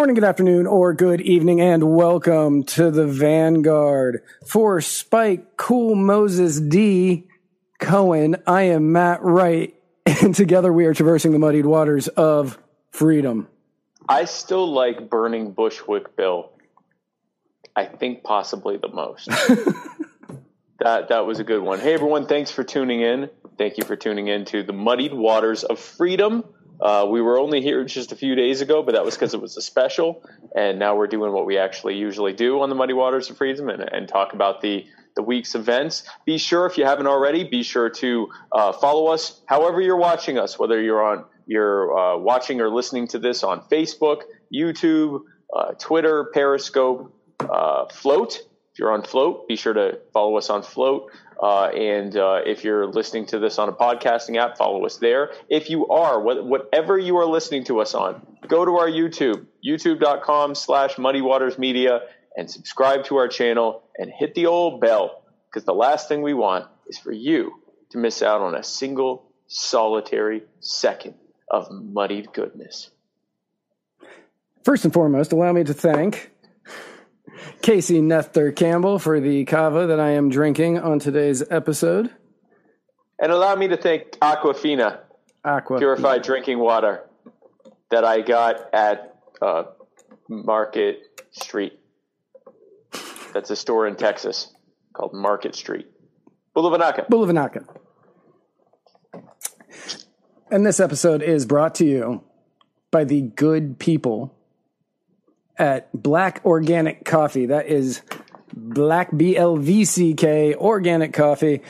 Morning, good afternoon, or good evening, and welcome to the Vanguard. For Spike Cool Moses D. Cohen, I am Matt Wright, and together we are traversing the muddied waters of freedom. I still like Burning Bushwick Bill. I think possibly the most. that that was a good one. Hey everyone, thanks for tuning in. Thank you for tuning in to the Muddied Waters of Freedom. Uh, we were only here just a few days ago, but that was because it was a special. And now we're doing what we actually usually do on the Muddy Waters of Freedom and, and talk about the the week's events. Be sure, if you haven't already, be sure to uh, follow us however you're watching us, whether you're on you're uh, watching or listening to this on Facebook, YouTube, uh, Twitter, Periscope, uh, Flote. You're on Flote, be sure to follow us on Flote. Uh, and uh, if you're listening to this on a podcasting app, follow us there. If you are, wh- whatever you are listening to us on, go to our YouTube, youtube.com slash muddywatersmedia, and subscribe to our channel and hit the old bell, because the last thing we want is for you to miss out on a single solitary second of muddied goodness. First and foremost, allow me to thank Casey Nether Campbell for the kava that I am drinking on today's episode. And allow me to thank Aquafina, Aqua. purified drinking water, that I got at uh, Market Street. That's a store in Texas called Market Street. Bulavanaka. Bulavanaka. And this episode is brought to you by the good people at Black Organic Coffee. That is Black B L V C K Organic Coffee.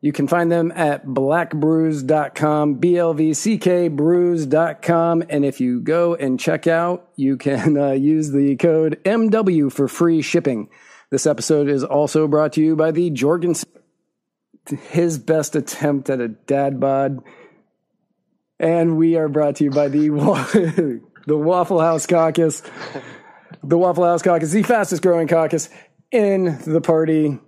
You can find them at blackbrews.com, B L V C K brews.com. And if you go and check out, you can uh, use the code MW for free shipping. This episode is also brought to you by the Jorgensen, his best attempt at a dad bod. And we are brought to you by the, the Waffle House Caucus. The Waffle House Caucus, the fastest growing caucus in the party.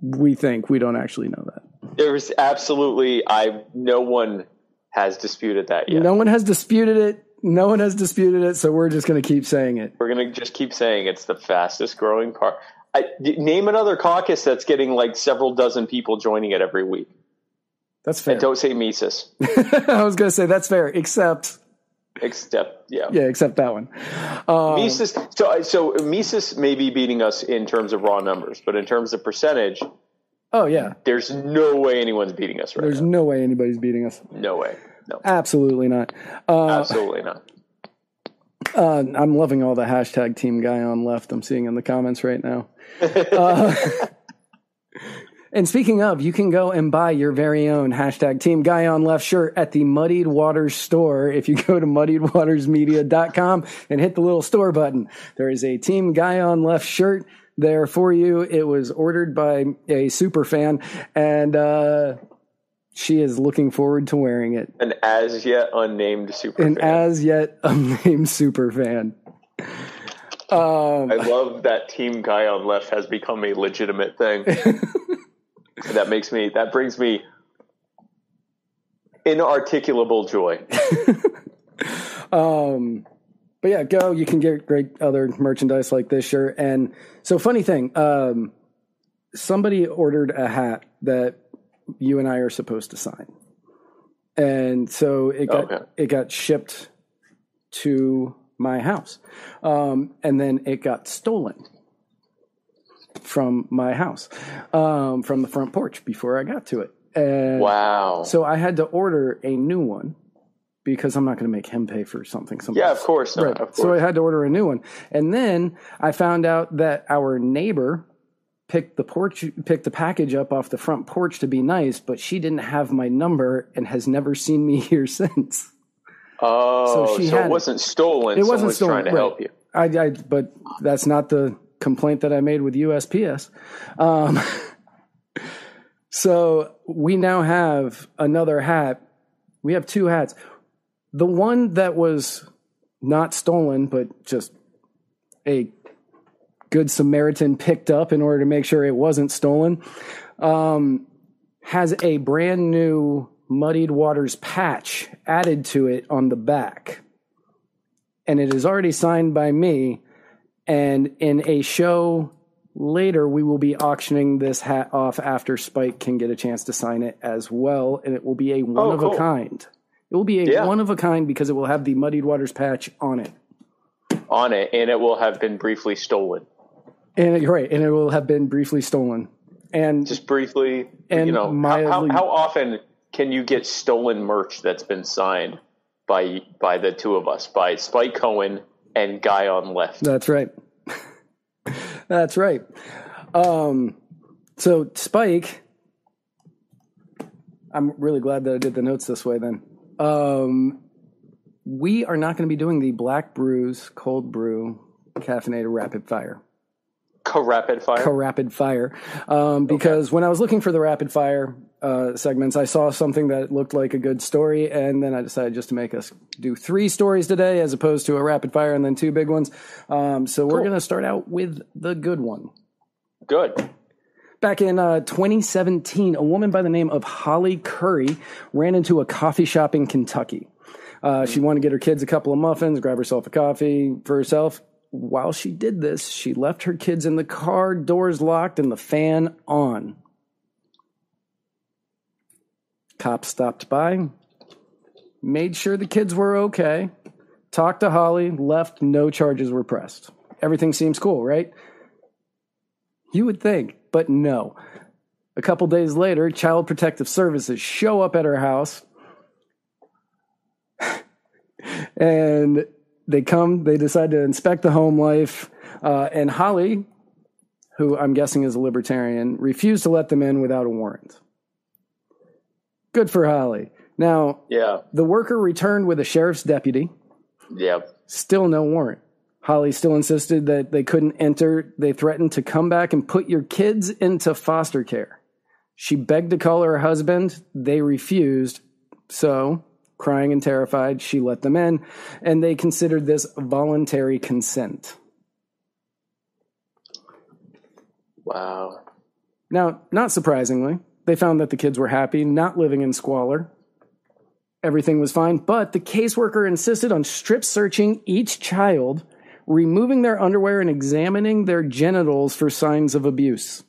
We think. We don't actually know that. There's absolutely, I no one has disputed that yet. No one has disputed it. No one has disputed it. So we're just going to keep saying it. We're gonna just keep saying it's the fastest growing part. I, name another caucus that's getting like several dozen people joining it every week. That's fair. And don't say Mises, I was going to say that's fair, except except yeah. yeah, except that one. Um, Mises. So so Mises may be beating us in terms of raw numbers, but in terms of percentage, oh yeah, there's no way anyone's beating us right there's now. no way anybody's beating us. No way. No. Absolutely not. Uh, Absolutely not. uh, I'm loving all the hashtag Team Guy on left. I'm seeing in the comments right now. Uh, and speaking of, you can go and buy your very own hashtag Team Guy on Left shirt at the Muddied Waters store. If you go to muddiedwatersmedia.com and hit the little store button, there is a Team Guy on Left shirt there for you. It was ordered by a super fan, and uh, she is looking forward to wearing it. An as yet unnamed super An fan. as yet unnamed super fan. Um, I love that team guy on left has become a legitimate thing. that makes me that brings me inarticulable joy. Um, but yeah, go. You can get great other merchandise like this shirt. And so, funny thing, um, somebody ordered a hat that you and I are supposed to sign, and so it got Okay. it got shipped to my house, um, and then it got stolen from my house, um, from the front porch before I got to it. And Wow. so I had to order a new one because I'm not going to make him pay for something. somebody yeah, of course. Not, Right. Of course. So I had to order a new one. And then I found out that our neighbor picked the porch picked the package up off the front porch to be nice, but she didn't have my number and has never seen me here since. oh, so so, she had it wasn't stolen. It wasn't Someone's stolen. trying to right. help you. I, I but that's not the complaint that I made with USPS. Um, so we now have another hat. We have two hats. The one that was not stolen, but just a good Samaritan picked up in order to make sure it wasn't stolen, um, has a brand new Muddied Waters patch added to it on the back. And it is already signed by me. And in a show later, we will be auctioning this hat off after Spike can get a chance to sign it as well. And it will be a oh, one of cool. a kind. It will be a Yeah. one of a kind because it will have the Muddied Waters patch on it. on it, and it will have been briefly stolen. And you're right, and it will have been briefly stolen. And Just briefly, And you know, how, how, how often can you get stolen merch that's been signed by by the two of us, by Spike Cohen and Guy on left? that's right. that's right. Um, so Spike, I'm really glad that I did the notes this way. Then um, we are not going to be doing the Black Brews Cold Brew Caffeinated Rapid Fire. Co rapid fire. Co rapid fire um, because when I was looking for the rapid fire uh, segments, I saw something that looked like a good story, and then I decided just to make us do three stories today as opposed to a rapid fire and then two big ones. Um, so we're going to start out with the good one. Good. Back in uh, 2017, a woman by the name of Holly Curry ran into a coffee shop in Kentucky. Uh, she wanted to get her kids a couple of muffins, grab herself a coffee for herself. While she did this, she left her kids in the car, doors locked, and the fan on. Cops stopped by, made sure the kids were okay, talked to Holly, left, no charges were pressed. Everything seems cool, right? You would think, but no. A couple days later, Child Protective Services show up at her house and they come, they decide to inspect the home life. Uh, and Holly, who I'm guessing is a libertarian, refused to let them in without a warrant. Good for Holly. Now, Yeah. the worker returned with a sheriff's deputy. Yeah. Still no warrant. Holly still insisted that they couldn't enter. They threatened to come back and put your kids into foster care. She begged to call her husband. They refused. So, crying and terrified, she let them in, and they considered this voluntary consent. Wow. Now, not surprisingly, they found that the kids were happy, not living in squalor. Everything was fine, but the caseworker insisted on strip searching each child, removing their underwear, and examining their genitals for signs of abuse.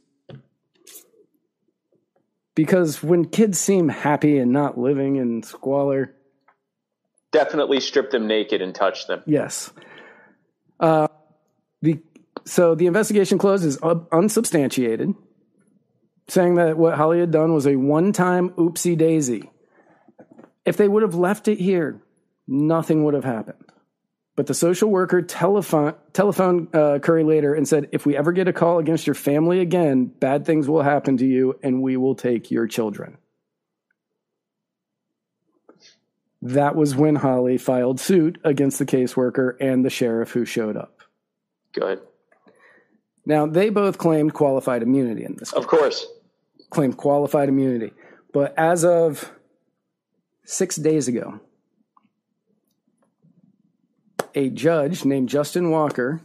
Because when kids seem happy and not living in squalor, Definitely strip them naked and touch them. Yes. Uh, the so the investigation closed is unsubstantiated, saying that what Holly had done was a one-time oopsie daisy. If they would have left it here, nothing would have happened. But the social worker telephone telephoned uh, Curry later and said, "If we ever get a call against your family again, bad things will happen to you, and we will take your children." That was when Holly filed suit against the caseworker and the sheriff who showed up. Good. Now, they both claimed qualified immunity in this. Case. Of course. Claimed qualified immunity. But as of six days ago, a judge named Justin Walker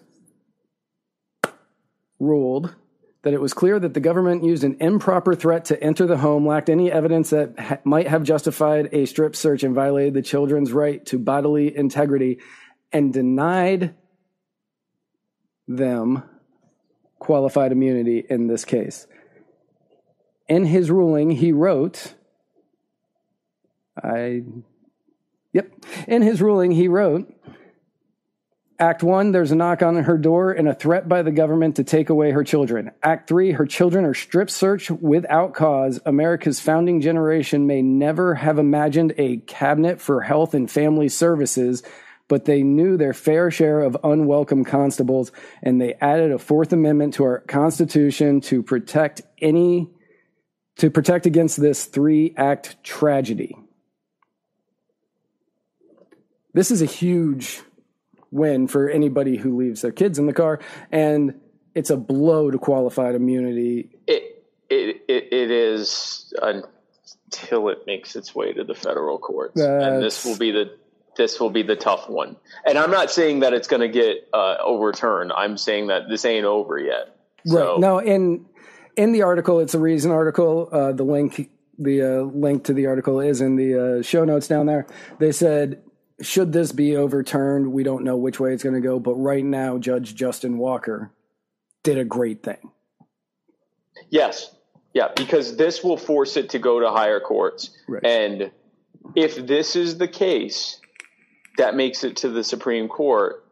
ruled that it was clear that the government used an improper threat to enter the home, lacked any evidence that ha- might have justified a strip search, and violated the children's right to bodily integrity, and denied them qualified immunity in this case. In his ruling, he wrote, I, yep, in his ruling, he wrote, Act one, there's a knock on her door and a threat by the government to take away her children. Act three, her children are strip searched without cause. America's founding generation may never have imagined a cabinet for health and family services, but they knew their fair share of unwelcome constables, and they added a Fourth Amendment to our Constitution to protect any to protect against this three act tragedy. This is a huge win for anybody who leaves their kids in the car, and it's a blow to qualified immunity. It it it, it is until it makes its way to the federal courts, That's- and this will be the this will be the tough one. And I'm not saying that it's going to get uh, overturned. I'm saying that this ain't over yet. So, Right. No, in in the article, it's a reason article. Uh, the link the uh, link to the article is in the uh, show notes down there. They said, should this be overturned? We don't know which way it's going to go, but right now, Judge Justin Walker did a great thing. Yes. Yeah, because this will force it to go to higher courts. Right. And if this is the case, that makes it to the Supreme Court.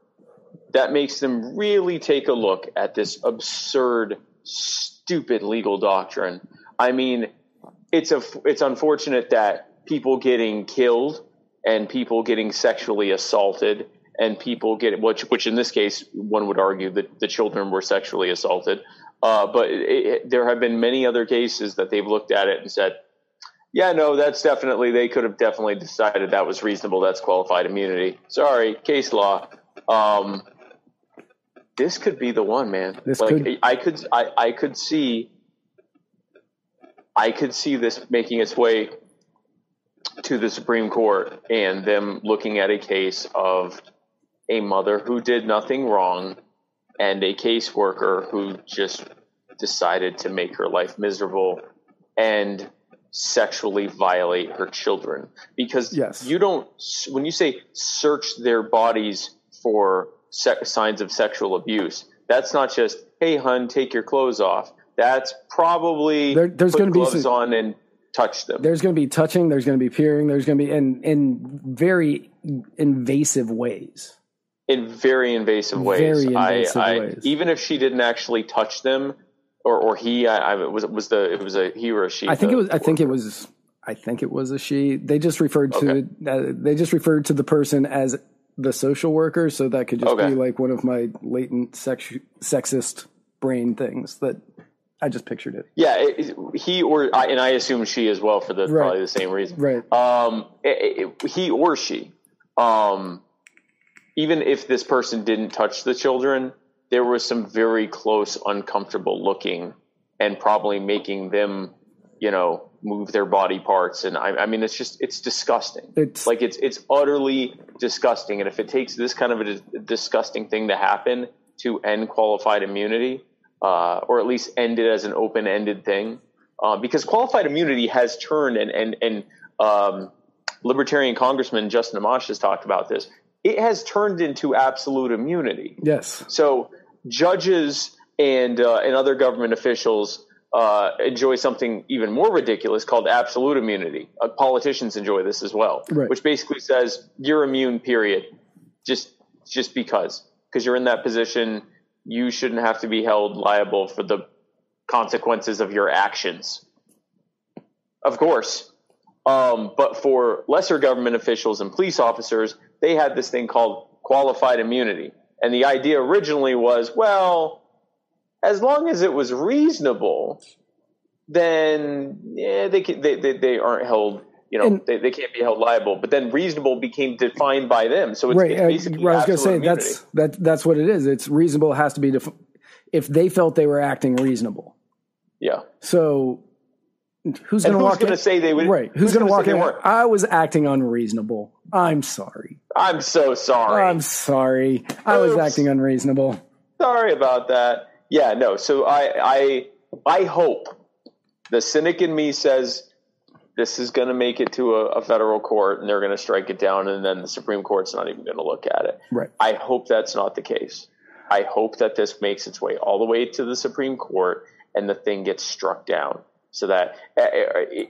That makes them really take a look at this absurd, stupid legal doctrine. I mean, it's a it's unfortunate that people getting killed and people getting sexually assaulted and people get which which in this case one would argue that the children were sexually assaulted. Uh, but it, it, there have been many other cases that they've looked at it and said, yeah, no, that's definitely they could have definitely decided that was reasonable. That's qualified immunity. Sorry, case law. Um, this could be the one, man. This like could- I could I, I could see I could see this making its way to the Supreme Court and them looking at a case of a mother who did nothing wrong and a caseworker who just decided to make her life miserable and sexually violate her children because Yes. you don't when you say search their bodies for signs of sexual abuse that's not just hey hun take your clothes off that's probably There- there's put gonna be some- on and touch them There's going to be touching. There's going to be peering. There's going to be in in very invasive ways. in very invasive ways. Very invasive I, I, ways. Even if she didn't actually touch them, or or he, I, I was was the it was a he or a she. I think the- it was. I think it was. I think it was a she. They just referred to. Okay. Uh, they just referred to the person as the social worker. So that could just Okay. be like one of my latent sex, sexist brain things that I just pictured it. Yeah, it, he or I, and I assume she as well for the Right. probably the same reason. Right. Um, it, it, he or she, um, even if this person didn't touch the children, there was some very close, uncomfortable looking, and probably making them, you know, move their body parts. And I, I mean, it's just it's disgusting. It's- like it's it's utterly disgusting. And if it takes this kind of a dis- disgusting thing to happen to end qualified immunity, uh, or at least end it as an open-ended thing, uh, because qualified immunity has turned and and and um, Libertarian Congressman Justin Amash has talked about this. It has turned into absolute immunity. Yes. So judges and uh, and other government officials uh, enjoy something even more ridiculous called absolute immunity. Uh, politicians enjoy this as well, Right. which basically says you're immune. Period. Just just because because you're in that position, you shouldn't have to be held liable for the consequences of your actions. Of course. Um, but for lesser government officials and police officers, they had this thing called qualified immunity. And the idea originally was, well, as long as it was reasonable, then yeah, they, they, they they aren't held. You know, And- they, they can't be held liable. But then reasonable became defined by them. So it's, right. it's uh, basically what I was going to say immunity. that's that that's what it is. It's reasonable. Has to be. Def- if they felt they were acting reasonable. Yeah. So who's going to walk going in? to say they would? right. Who's, going to gonna walk in? I was acting unreasonable. I'm sorry. I'm so sorry. I'm sorry. I was acting unreasonable. sorry about that. Yeah, no. So I I I hope the cynic in me says this is going to make it to a, a federal court and they're going to strike it down, and then the Supreme Court's not even going to look at it. Right. I hope that's not the case. I hope that this makes its way all the way to the Supreme Court and the thing gets struck down so that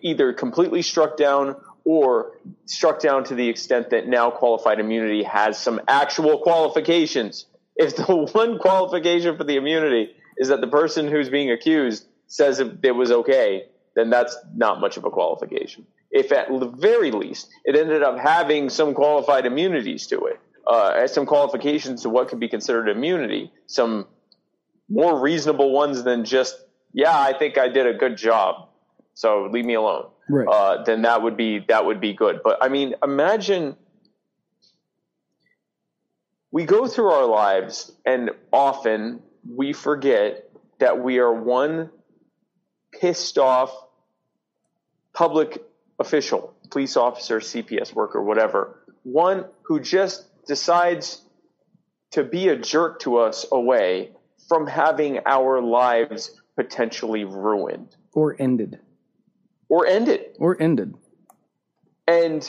either completely struck down or struck down to the extent that now qualified immunity has some actual qualifications. If the one qualification for the immunity is that the person who's being accused says it, it was okay, then that's not much of a qualification. If at the very least it ended up having some qualified immunities to it, uh, some qualifications to what could be considered immunity, some more reasonable ones than just, yeah, I think I did a good job, so leave me alone. Right. Uh, then that would be that would be good. But I mean, imagine we go through our lives and often we forget that we are one pissed off public official, police officer, CPS worker, whatever, one who just decides to be a jerk to us away from having our lives potentially ruined Or ended. or ended. Or ended. And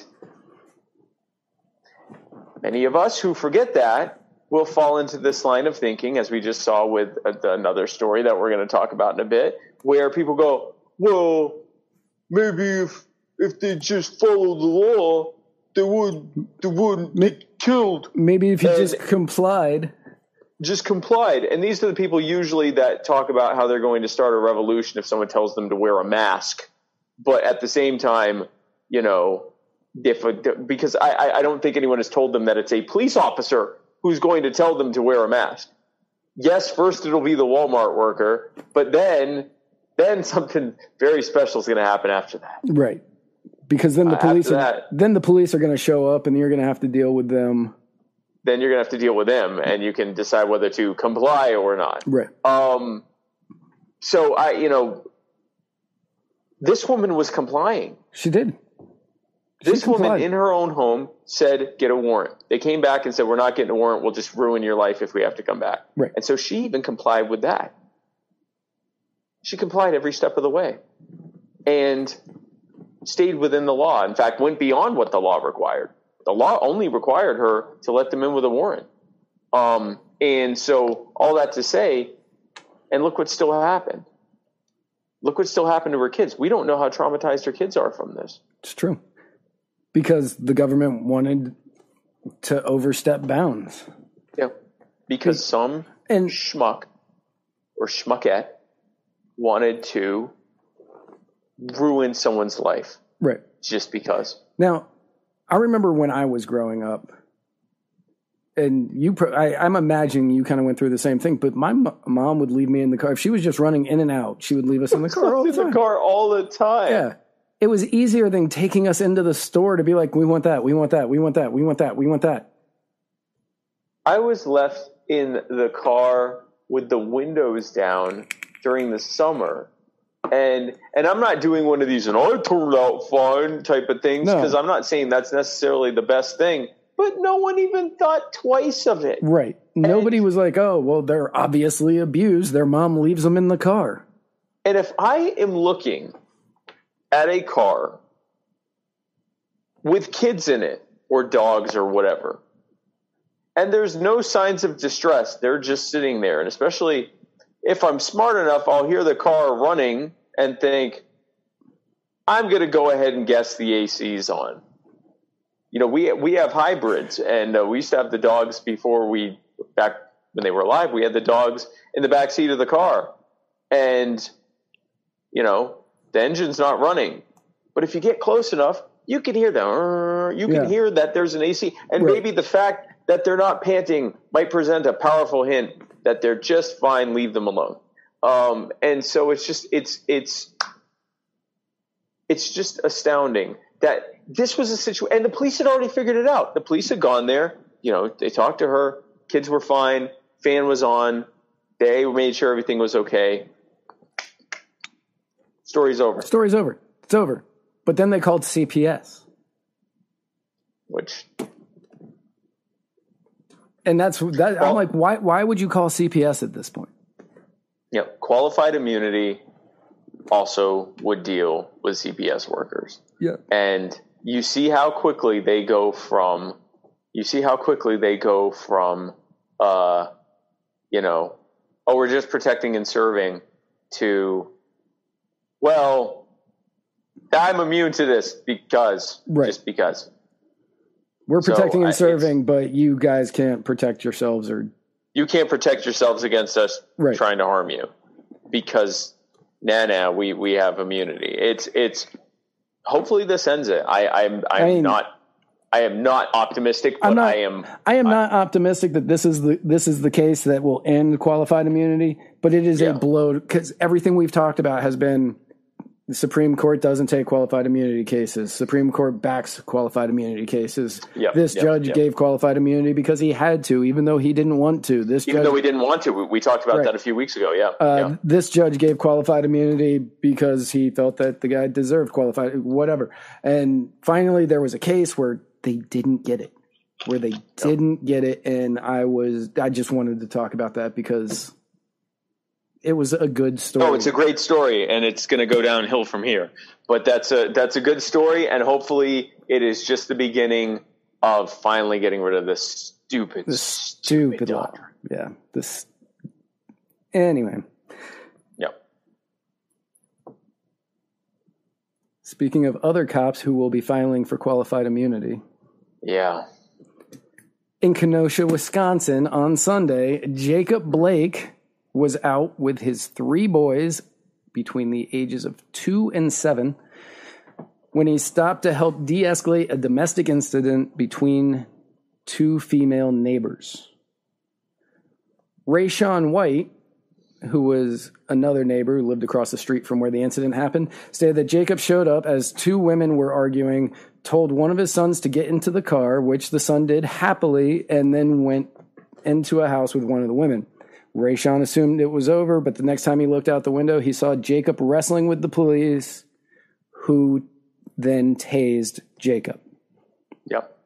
many of us who forget that will fall into this line of thinking, as we just saw with uh, another story that we're going to talk about in a bit, where people go, well, maybe if, if they just follow the law, they, would, they wouldn't get killed. Maybe if you And- just complied. Just complied. And these are the people usually that talk about how they're going to start a revolution if someone tells them to wear a mask. But at the same time, you know, if a, because I, I I don't think anyone has told them that it's a police officer who's going to tell them to wear a mask. Yes, first it'll be the Walmart worker, but then then something very special is going to happen after that. Right. Because then the Uh, police are, that- then the police are going to show up and you're going to have to deal with them. Then you're going to have to deal with them, and you can decide whether to comply or not. Right. Um, so I, you know, this woman was complying. She did. She This woman in her own home said, "Get a warrant." They came back and said, "We're not getting a warrant. We'll just ruin your life if we have to come back." Right. And so she even complied with that. She complied every step of the way, and stayed within the law. In fact, went beyond what the law required. The law only required her to let them in with a warrant. Um, and so all that to say, and look what still happened. Look what still happened to her kids. We don't know how traumatized her kids are from this. It's true. Because the government wanted to overstep bounds. Yeah. Because some And schmuck or schmuckette wanted to ruin someone's life right. just because. Now, I remember when I was growing up, and you, pro- I, I'm imagining you kind of went through the same thing. But my m- mom would leave me in the car if she was just running in and out. She would leave us in the car all the in the time. car all the time. Yeah, it was easier than taking us into the store to be like, "We want that, we want that, we want that, we want that, we want that." I was left in the car with the windows down during the summer. And and I'm not doing one of these and I turned out fine type of things No. because I'm not saying that's necessarily the best thing. But no one even thought twice of it. Right. Nobody was like, "Oh, well, they're obviously abused. Their mom leaves them in the car." And if I am looking at a car with kids in it or dogs or whatever, and there's no signs of distress, they're just sitting there. And especially if I'm smart enough, I'll hear the car running and think, I'm going to go ahead and guess the AC's on. You know, we we have hybrids, and uh, we used to have the dogs before we back when they were alive. We had the dogs in the back seat of the car, and you know the engine's not running. But if you get close enough, you can hear the. "Rrrr." You can Yeah. hear that there's an AC, and Right. maybe the fact that they're not panting might present a powerful hint that they're just fine. Leave them alone. Um, and so it's just it's it's it's just astounding that this was a situation, and the police had already figured it out. The police had gone there. You know, they talked to her. Kids were fine. Fan was on. They made sure everything was okay. Story's over. Story's over. It's over. But then they called CPS. Which And that's that I'm like, why why would you call CPS at this point? know, qualified immunity also would deal with CPS workers. Yeah. and you see how quickly they go from you see how quickly they go from uh you know oh we're just protecting and serving to well i'm immune to this because Right. just because We're protecting I- and serving, but you guys can't protect yourselves or you can't protect yourselves against us Right. trying to harm you because nah nah we we have immunity it's it's hopefully this ends it i i'm i'm I mean- not i am not optimistic but I'm not- i am I am not optimistic that this is the this is the case that will end qualified immunity, but it is Yeah. a blow because everything we've talked about has been the Supreme Court doesn't take qualified immunity cases. Supreme Court backs qualified immunity cases. Yep, this yep, judge yep. gave qualified immunity because he had to, even though he didn't want to. This even judge, though we didn't want to we, we talked about Right. that a few weeks ago yeah, uh, yeah. this judge gave qualified immunity because he felt that the guy deserved qualified, whatever. And finally, there was a case where they didn't get it, where they didn't get it, and I was, I just wanted to talk about that because it was a good story. Oh, it's a great story, and it's going to go downhill from here. But that's a that's a good story, and hopefully, it is just the beginning of finally getting rid of this stupid, the stupid, stupid law. Yeah. This. Anyway, Yep. speaking of other cops who will be filing for qualified immunity. Yeah. In Kenosha, Wisconsin, on Sunday, Jacob Blake was out with his three boys between the ages of two and seven when he stopped to help de escalate a domestic incident between two female neighbors. Raysean White, who was another neighbor who lived across the street from where the incident happened, stated that Jacob showed up as two women were arguing, told one of his sons to get into the car, which the son did happily, and then went into a house with one of the women. Raysean assumed it was over, but the next time he looked out the window, he saw Jacob wrestling with the police, who then tased Jacob. Yep.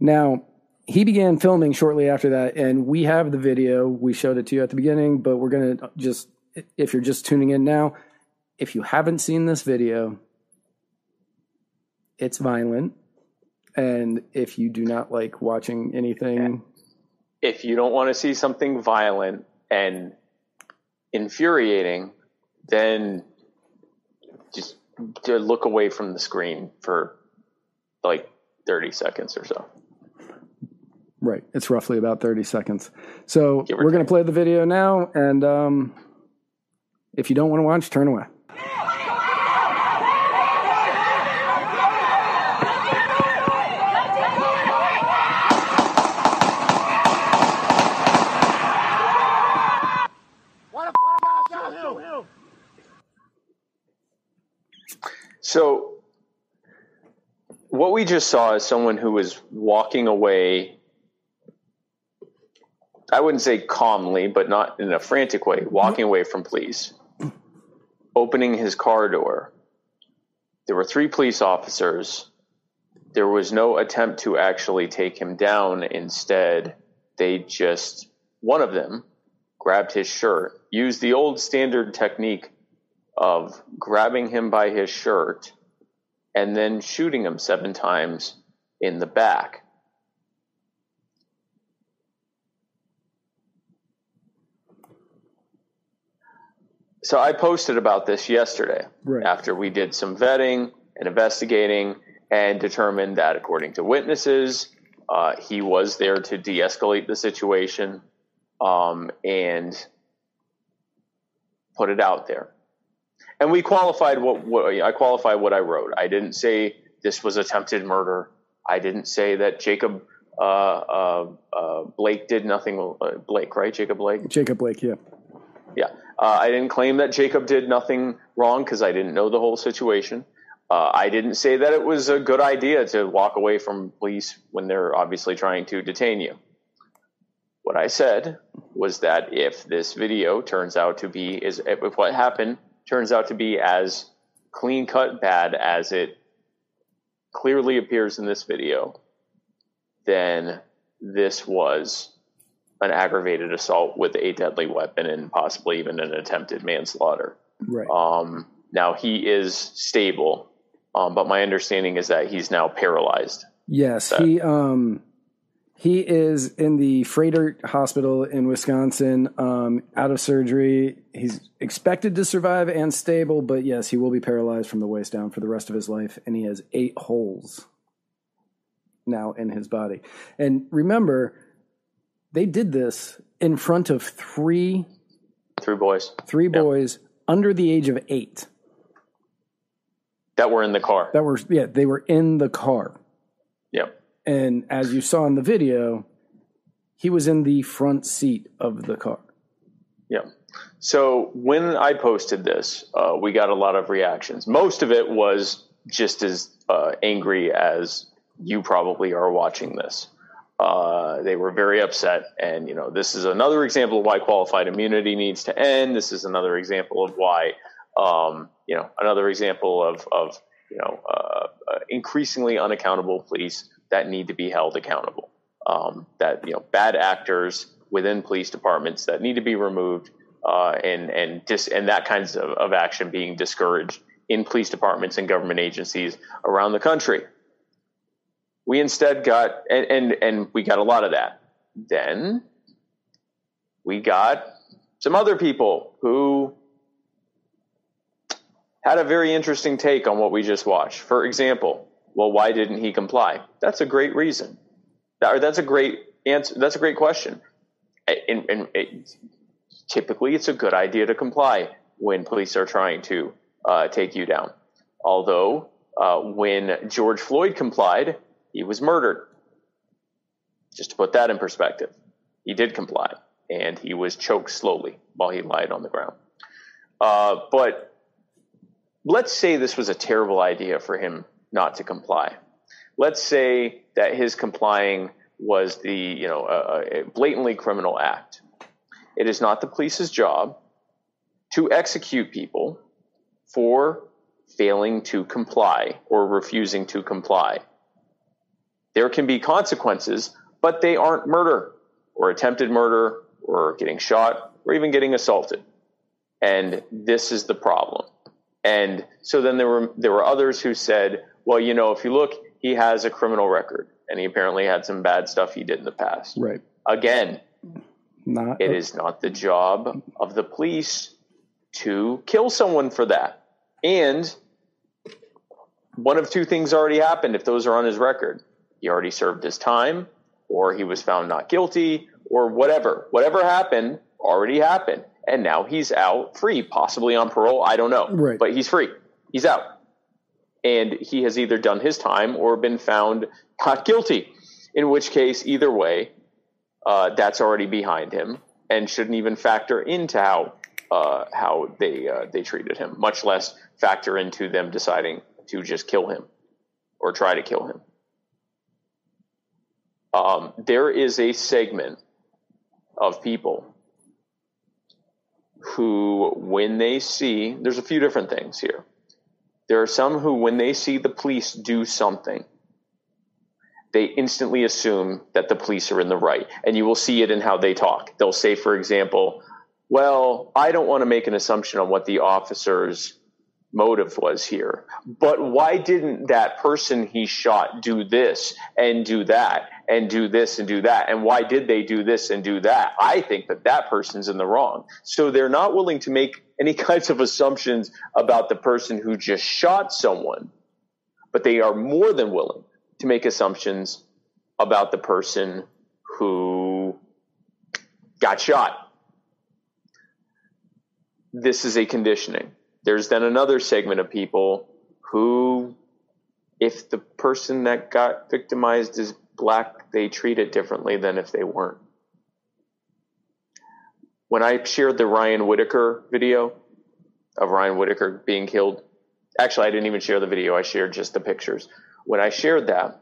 Now, he began filming shortly after that, and we have the video. We showed it to you at the beginning, but we're going to just, if you're just tuning in now, if you haven't seen this video, it's violent. And if you do not like watching anything, If you don't want to see something violent and infuriating, then just to look away from the screen for like 30 seconds or so. right, it's roughly about 30 seconds. So we're going to play the video now. And um, if you don't want to watch, turn away. So, what we just saw is someone who was walking away. I wouldn't say calmly, but not in a frantic way, walking away from police, opening his car door. There were three police officers. There was no attempt to actually take him down. Instead, they just, one of them grabbed his shirt, used the old standard technique of grabbing him by his shirt and then shooting him seven times in the back. So I posted about this yesterday Right. after we did some vetting and investigating and determined that according to witnesses, uh, he was there to de-escalate the situation um, and put it out there and we qualified what, what I qualified what I wrote. I didn't say this was attempted murder. I didn't say that Jacob uh, uh, uh, Blake did nothing. Uh, Blake, right? Jacob Blake. Jacob Blake, yeah. Yeah. Uh, I didn't claim that Jacob did nothing wrong because I didn't know the whole situation. Uh, I didn't say that it was a good idea to walk away from police when they're obviously trying to detain you. What I said was that if this video turns out to be is if what happened turns out to be as clean cut bad as it clearly appears in this video, then this was an aggravated assault with a deadly weapon and possibly even an attempted manslaughter. Right. Um, now he is stable, um, but my understanding is that he's now paralyzed. Yes, he um he is in the Froedtert Hospital in Wisconsin, um, out of surgery. He's expected to survive and stable, but yes, he will be paralyzed from the waist down for the rest of his life, and he has eight holes now in his body. And remember, they did this in front of three Three boys three boys under the age of eight that were in the car. that were yeah they were in the car. Yep. And as you saw in the video, he was in the front seat of the car. Yeah. So when I posted this, uh, we got a lot of reactions. Most of it was just as uh, angry as you probably are watching this. Uh, they were very upset, and you know this is another example of why qualified immunity needs to end. This is another example of why, um, you know, another example of of you know uh, uh, increasingly unaccountable police that need to be held accountable. Um, that you know bad actors within police departments that need to be removed uh, and and dis- and that kinds of, of action being discouraged in police departments and government agencies around the country. We instead got and, and and we got a lot of that. Then we got some other people who had a very interesting take on what we just watched. For example, well, why didn't he comply? That's a great reason. That, or that's a great answer. That's a great question. And, and it, typically, it's a good idea to comply when police are trying to uh, take you down. Although, uh, when George Floyd complied, he was murdered. Just to put that in perspective, he did comply, and he was choked slowly while he lied on the ground. Uh, but let's say this was a terrible idea for him not to comply. Let's say that his complying was the you know a, a blatantly criminal act. It is not the police's job to execute people for failing to comply or refusing to comply. There can be consequences, but they aren't murder or attempted murder or getting shot or even getting assaulted. And this is the problem. And so then there were there were others who said, well, you know, if you look, he has a criminal record and he apparently had some bad stuff he did in the past. Right. Again, Not it is not the job of the police to kill someone for that. And one of two things already happened if those are on his record. He already served his time, or he was found not guilty, or whatever. Whatever happened already happened. And now he's out free, possibly on parole. I don't know. Right. But he's free. He's out. And he has either done his time or been found not guilty. In which case, either way, uh, that's already behind him and shouldn't even factor into how uh, how they uh, they treated him, much less factor into them deciding to just kill him or try to kill him. Um, there is a segment of people who, when they see, there's a few different things here. There are some who, when they see the police do something, they instantly assume that the police are in the right. And you will see it in how they talk. They'll say, for example, well, I don't want to make an assumption on what the officer's motive was here, but why didn't that person he shot do this and do that and do this and do that? And why did they do this and do that? I think that that person's in the wrong. So they're not willing to make any kinds of assumptions about the person who just shot someone, but they are more than willing to make assumptions about the person who got shot. This is a conditioning. There's then another segment of people who, if the person that got victimized is black, they treat it differently than if they weren't. When I shared the Ryan Whitaker video of Ryan Whitaker being killed, actually, I didn't even share the video, I shared just the pictures. When I shared that,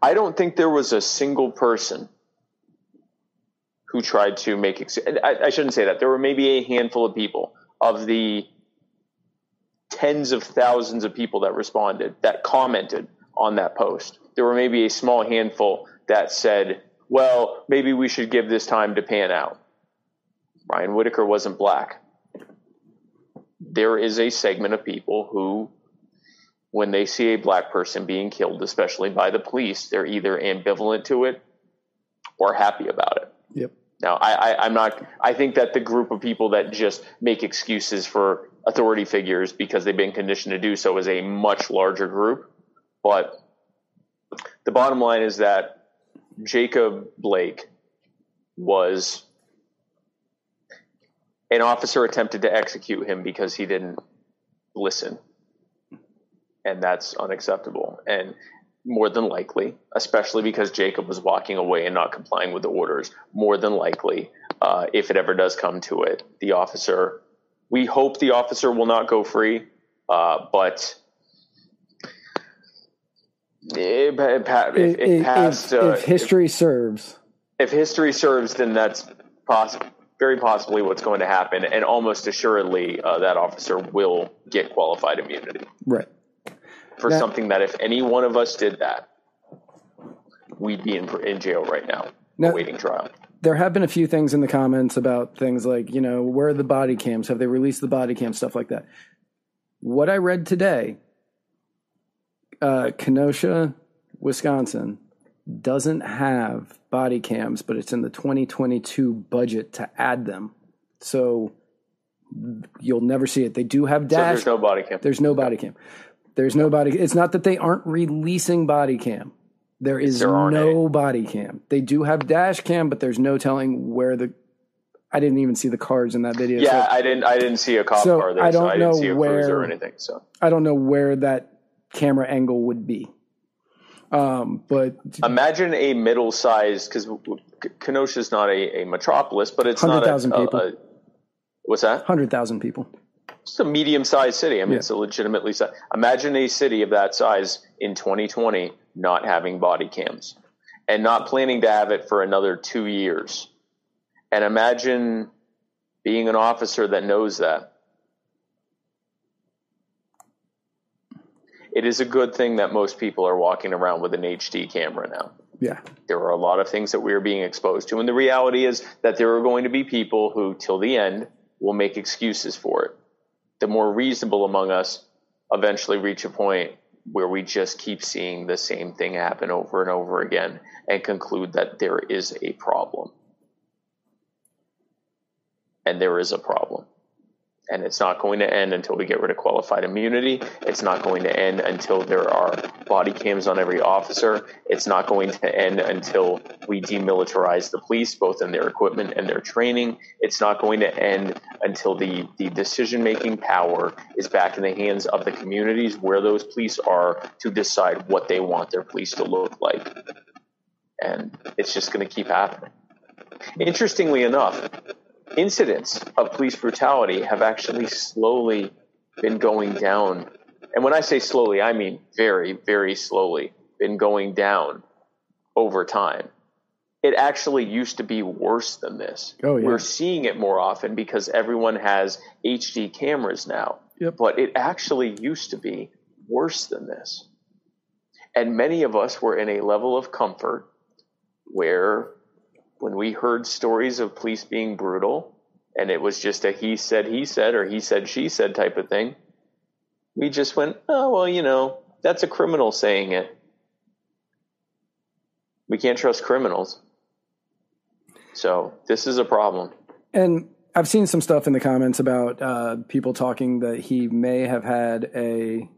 I don't think there was a single person who tried to make. Ex- I, I shouldn't say that. There were maybe a handful of people of the tens of thousands of people that responded that commented on that post. There were maybe a small handful that said, "Well, maybe we should give this time to pan out." Ryan Whitaker wasn't black. There is a segment of people who when they see a black person being killed, especially by the police, they're either ambivalent to it or happy about it. Yep. Now, I, I, am not. I think that the group of people that just make excuses for authority figures because they've been conditioned to do so is a much larger group. But the bottom line is that Jacob Blake was an officer attempted to execute him because he didn't listen and that's unacceptable. And more than likely, especially because Jacob was walking away and not complying with the orders, more than likely, uh, if it ever does come to it, the officer, we hope the officer will not go free, uh, but if, if, if, uh, if history serves, if history serves, then that's possible very possibly what's going to happen, and almost assuredly uh, that officer will get qualified immunity. Right for something that if any one of us did that, we'd be in, in jail right now, now waiting trial. There have been a few things in the comments about things like, you know, where are the body cams? Have they released the body cam? Stuff like that. What I read today, uh, Kenosha, Wisconsin, doesn't have body cams, but it's in the 2022 budget to add them. So you'll never see it. They do have dash. So there's no body cam. There's no body cam. There's no body. It's not that they aren't releasing body cam. There is there no body cam. They do have dash cam, but there's no telling where the. I didn't even see the cars in that video. Yeah, so, I didn't. I didn't see a cop so car there. I don't so I know didn't see where or anything. So I don't know where that camera angle would be. Um, but imagine a middle-sized because Kenosha is not a, a, metropolis, but it's not a, people. A, what's that? Hundred thousand people it's a medium sized city. I mean, yeah. it's a legitimately size. Imagine a city of that size in 2020 not having body cams and not planning to have it for another two years. And imagine being an officer that knows that. It is a good thing that most people are walking around with an HD camera now. Yeah. There are a lot of things that we are being exposed to. And the reality is that there are going to be people who, till the end, will make excuses for it the more reasonable among us eventually reach a point where we just keep seeing the same thing happen over and over again and conclude that there is a problem. And there is a problem and it's not going to end until we get rid of qualified immunity. It's not going to end until there are body cams on every officer. It's not going to end until we demilitarize the police, both in their equipment and their training. It's not going to end until the, the decision making power is back in the hands of the communities where those police are to decide what they want their police to look like. And it's just going to keep happening. Interestingly enough, incidents of police brutality have actually slowly been going down. And when I say slowly, I mean very, very slowly been going down over time. It actually used to be worse than this. Oh, yeah. We're seeing it more often because everyone has HD cameras now. Yep. But it actually used to be worse than this. And many of us were in a level of comfort where when we heard stories of police being brutal and it was just a he said he said or he said she said type of thing, we just went, oh, well, you know, that's a criminal saying it. We can't trust criminals. So this is a problem. And I've seen some stuff in the comments about uh, people talking that he may have had a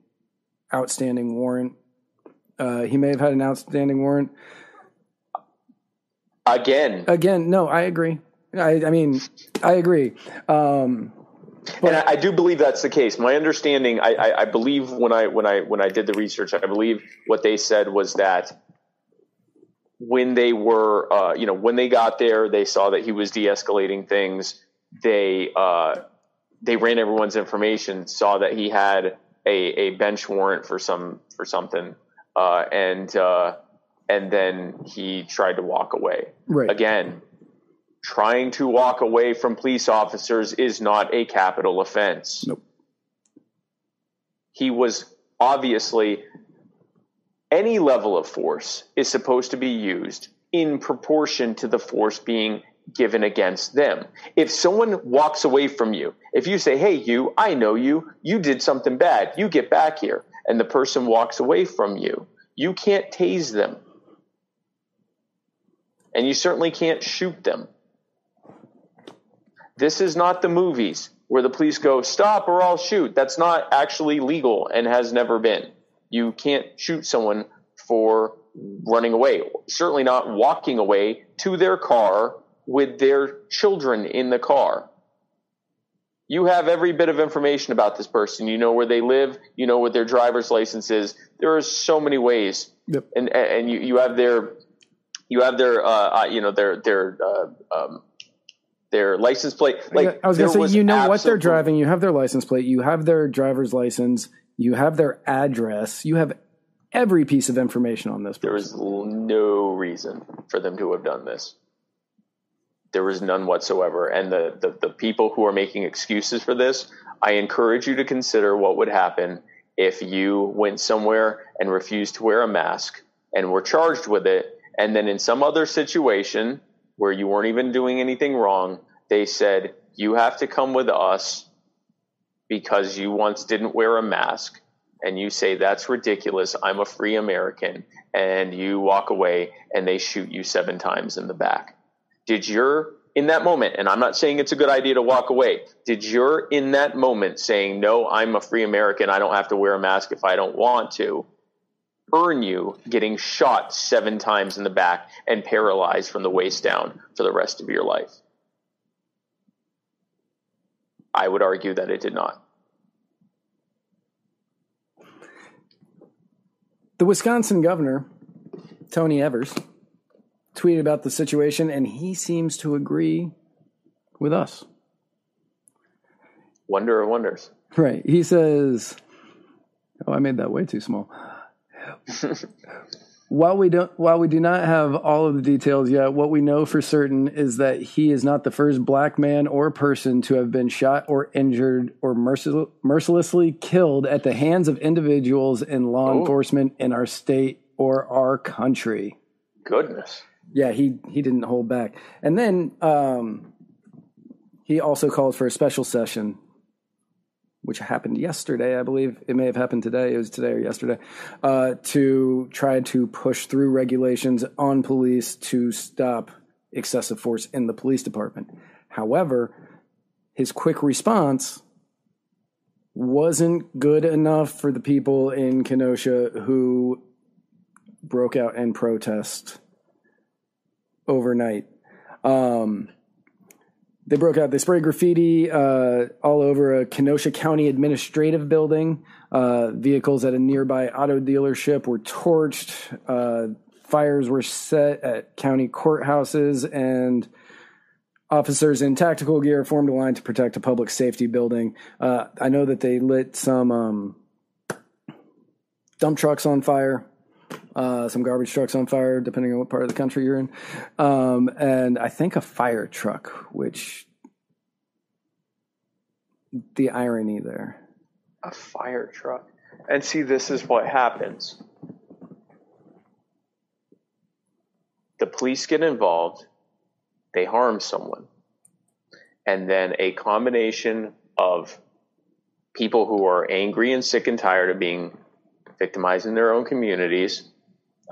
outstanding warrant. Uh, he may have had an outstanding warrant. Again. Again, no, I agree. I, I mean, I agree. Um, but, and I, I, do believe that's the case. My understanding, I, I, I, believe when I when I when I did the research, I believe what they said was that when they were, uh, you know, when they got there, they saw that he was de-escalating things. They uh, they ran everyone's information, saw that he had a, a bench warrant for some for something, uh, and uh, and then he tried to walk away. Right. Again, trying to walk away from police officers is not a capital offense. Nope. He was obviously any level of force is supposed to be used in proportion to the force being given against them. If someone walks away from you, if you say, Hey, you, I know you, you did something bad, you get back here, and the person walks away from you, you can't tase them. And you certainly can't shoot them. This is not the movies where the police go, stop or I'll shoot. That's not actually legal and has never been. You can't shoot someone for running away, certainly not walking away to their car with their children in the car. You have every bit of information about this person. You know where they live. You know what their driver's license is. There are so many ways, Yep. and and you, you have their you have their uh, uh, you know their their uh, um, their license plate. Like I was going to say, you know what they're driving. You have their license plate. You have their driver's license. You have their address. You have every piece of information on this. There was no reason for them to have done this. There was none whatsoever. And the, the, the people who are making excuses for this, I encourage you to consider what would happen if you went somewhere and refused to wear a mask and were charged with it. And then in some other situation where you weren't even doing anything wrong, they said, you have to come with us because you once didn't wear a mask and you say that's ridiculous. I'm a free american and you walk away and they shoot you seven times in the back. Did your in that moment and i'm not saying it's a good idea to walk away did your in that moment saying no i'm a free american. I don't have to wear a mask if i don't want to earn you getting shot seven times in the back and paralyzed from the waist down for the rest of your life i would argue that it did not The Wisconsin governor, Tony Evers, tweeted about the situation, and he seems to agree with us. wonder of wonders Right. He says, "Oh, I made that way too small." while we don't, while we do not have all of the details yet, what we know for certain is that he is not the first black man or person to have been shot or injured or mercil- mercilessly killed at the hands of individuals in law Oh. enforcement in our state or our country. goodness Yeah, he he didn't hold back. And then um, he also called for a special session, which happened yesterday, I believe. It may have happened today. It was today or yesterday, uh, to try to push through regulations on police to stop excessive force in the police department. However, his quick response wasn't good enough for the people in Kenosha who broke out in protest overnight. Um, they broke out. They sprayed graffiti uh, all over a Kenosha County administrative building. Uh, vehicles at a nearby auto dealership were torched. Uh, fires were set at county courthouses, and officers in tactical gear formed a line to protect a public safety building. Uh, I know that they lit some um, dump trucks on fire uh, some garbage trucks on fire, depending on what part of the country you're in, um, and I think a fire truck. Which the irony there. a fire truck. And see, this is what happens. The police get involved, they harm someone, and then a combination of people who are angry and sick and tired of being victimized in their own communities,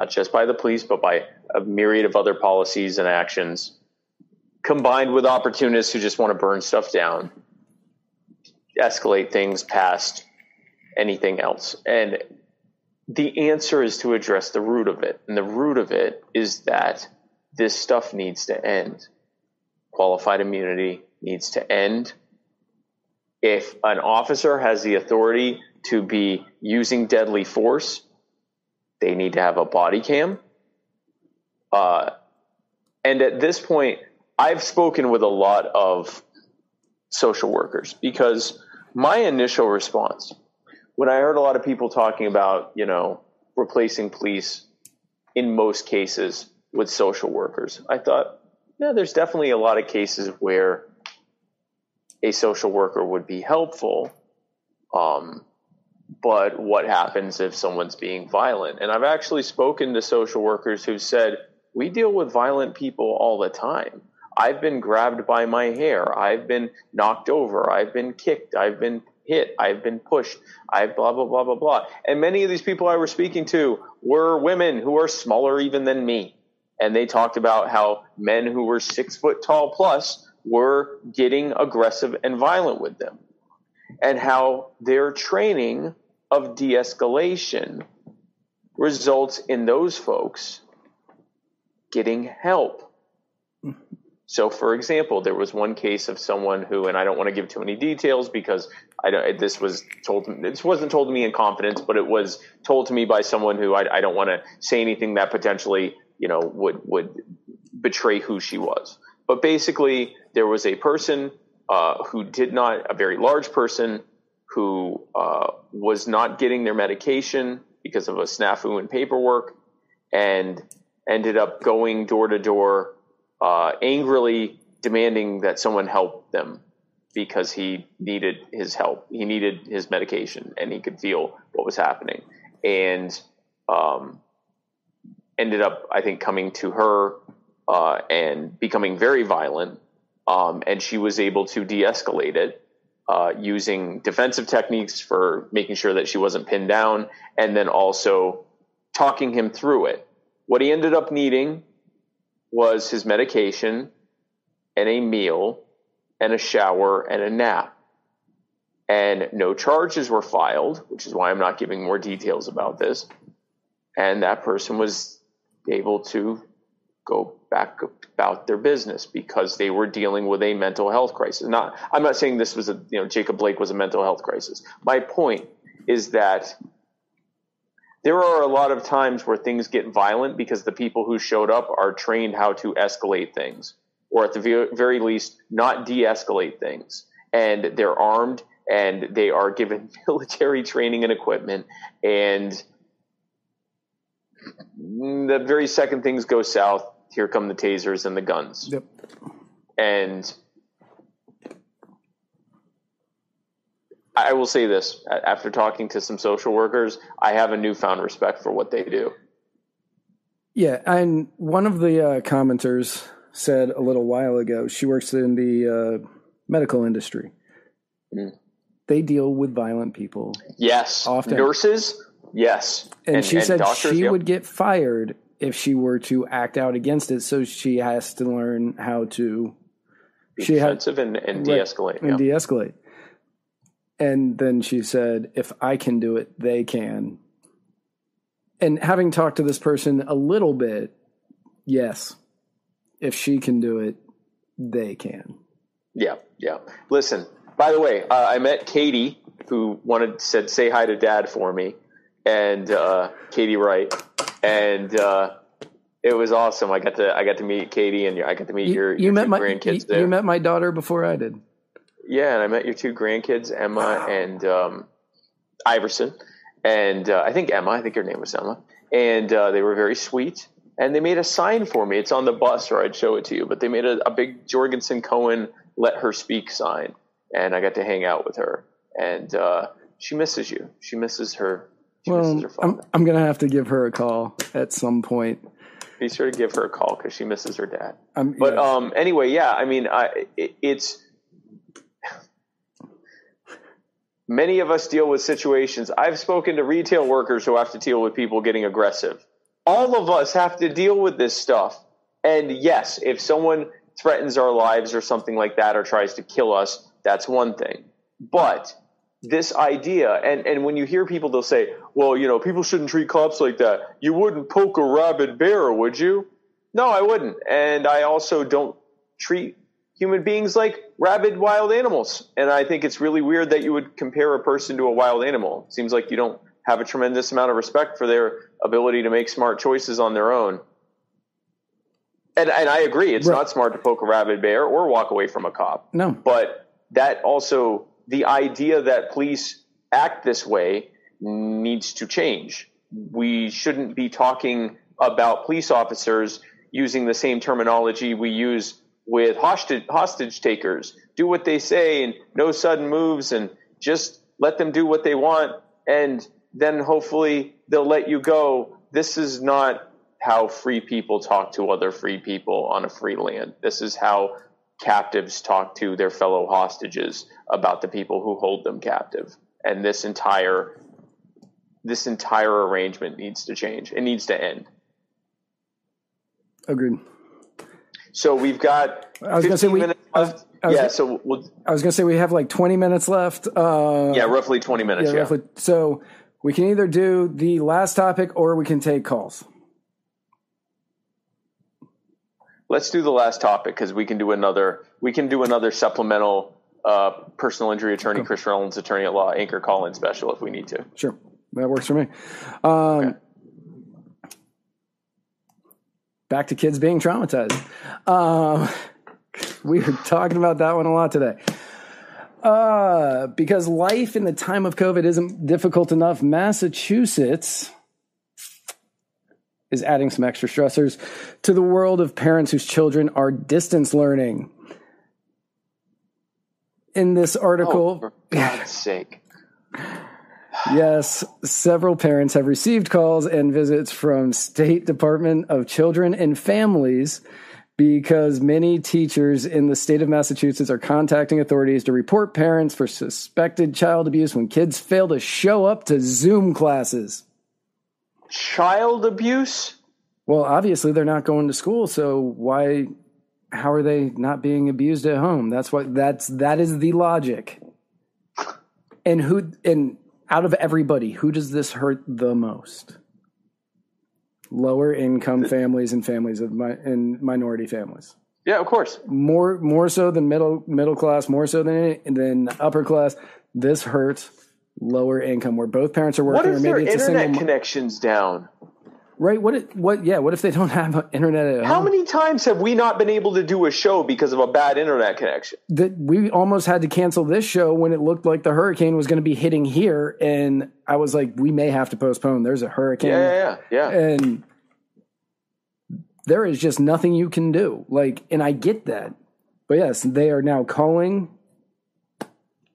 not just by the police, but by a myriad of other policies and actions, combined with opportunists who just want to burn stuff down, escalate things past anything else. And the answer is to address the root of it. And the root of it is that this stuff needs to end. Qualified immunity needs to end. If an officer has the authority to be using deadly force, they need to have a body cam. Uh, and at this point, I've spoken with a lot of social workers because my initial response when I heard a lot of people talking about, you know, replacing police in most cases with social workers, I thought, yeah, there's definitely a lot of cases where a social worker would be helpful. Um, but what happens if someone's being violent? And I've actually spoken to social workers who said, we deal with violent people all the time. I've been grabbed by my hair. I've been knocked over. I've been kicked. I've been hit. I've been pushed. I've blah, blah, blah, blah, blah. And many of these people I was speaking to were women who are smaller even than me. And they talked about how men who were six foot tall plus were getting aggressive and violent with them and how their training of de escalation results in those folks getting help. So, for example, there was one case of someone who, and I don't want to give too many details because I don't. This was told. This wasn't told to me in confidence, but it was told to me by someone who I, I don't want to say anything that potentially, you know, would would betray who she was. But basically, there was a person uh, who did not, a very large person who uh, was not getting their medication because of a snafu in paperwork, and ended up going door to door, uh, angrily demanding that someone help them because he needed his help. He needed his medication, and he could feel what was happening, and um, ended up, I think, coming to her uh, and becoming very violent. Um, and she was able to de-escalate it uh, using defensive techniques for making sure that she wasn't pinned down, and then also talking him through it. What he ended up needing was his medication and a meal and a shower and a nap. And no charges were filed, which is why I'm not giving more details about this. And that person was able to go back about their business because they were dealing with a mental health crisis. Not, I'm not saying this was a, you know, Jacob Blake was a mental health crisis. My point is that there are a lot of times where things get violent because the people who showed up are trained how to escalate things, or at the very least, not de escalate things. And they're armed and they are given military training and equipment. And the very second things go south, here come the tasers and the guns. Yep. And I will say this after talking to some social workers, I have a newfound respect for what they do. Yeah, and one of the uh, commenters said a little while ago she works in the uh, medical industry. Mm. They deal with violent people. Yes, often nurses. Yes, and, and she and said doctors, she yep. would get fired if she were to act out against it. So she has to learn how to be she defensive had, and, and de-escalate. And yeah. de-escalate. And then she said, if I can do it, they can. And having talked to this person a little bit, yes, if she can do it, they can. Yeah, yeah. Listen, by the way, uh, I met Katie, who wanted said say hi to Dad for me, and uh, Katie Wright, and uh, it was awesome. I got to I got to meet Katie, and I got to meet you, your, your you met my, grandkids. You, you met my daughter before I did. Yeah, and I met your two grandkids, Emma and um, Iverson, and uh, I think Emma. I think her name was Emma, and uh, they were very sweet. And they made a sign for me. It's on the bus, or I'd show it to you. But they made a, a big Jorgensen Cohen "Let Her Speak" sign, and I got to hang out with her. And uh, she misses you. She misses her. Well, I'm, I'm gonna have to give her a call at some point be sure to give her a call because she misses her dad. Um, but yes. um, anyway, yeah, I mean, I, it, it's Many of us deal with situations. I've spoken to retail workers who have to deal with people getting aggressive. All of us have to deal with this stuff. And yes, if someone threatens our lives or something like that or tries to kill us, that's one thing. But this idea, and, and when you hear people, they'll say, well, you know, people shouldn't treat cops like that. You wouldn't poke a rabid bear, would you? No, I wouldn't. And I also don't treat human beings like rabid wild animals. And I think it's really weird that you would compare a person to a wild animal. It seems like you don't have a tremendous amount of respect for their ability to make smart choices on their own. And, and I agree, it's right. not smart to poke a rabid bear or walk away from a cop. No. But that also, the idea that police act this way needs to change. We shouldn't be talking about police officers using the same terminology we use with hostage, hostage takers. Do what they say and no sudden moves and just let them do what they want. And then hopefully they'll let you go. This is not how free people talk to other free people on a free land. This is how captives talk to their fellow hostages about the people who hold them captive. And this entire this entire arrangement needs to change. It needs to end. Agreed. So we've got I was gonna say 15 we- was- left. I was yeah, gonna- so we'll, I was going to say we have like 20 minutes left. Uh, yeah, roughly 20 minutes. yeah, Yeah, roughly. So we can either do the last topic or we can take calls. Let's do the last topic because we can do another. We can do another supplemental uh, personal injury attorney, Chris Reynolds, attorney at law, anchor call in special if we need to. Sure. That works for me. Um, Back to kids being traumatized. Um, we were talking about that one a lot today. Uh, because life in the time of COVID isn't difficult enough, Massachusetts is adding some extra stressors to the world of parents whose children are distance learning. In this article, Oh, for God's sake! Yes, several parents have received calls and visits from State Department of Children and Families because many teachers in the state of Massachusetts are contacting authorities to report parents for suspected child abuse when kids fail to show up to Zoom classes. Child abuse. Well, obviously they're not going to school, so why how are they not being abused at home? That's what that's that is the logic. And who and out of everybody, who does this hurt the most? Lower income families and families of my and minority families. Yeah, of course. More more so than middle middle class, more so than than upper class. This hurts lower income where both parents are What working or if their maybe it's a internet single mo- connection's down? right what it, what yeah what if they don't have internet at How home? many times have we not been able to do a show because of a bad internet connection? that we almost had to cancel this show when it looked like the hurricane was going to be hitting here and i was like we may have to postpone there's a hurricane Yeah, yeah, yeah. yeah. and there is just nothing you can do like and i get that but yes they are now calling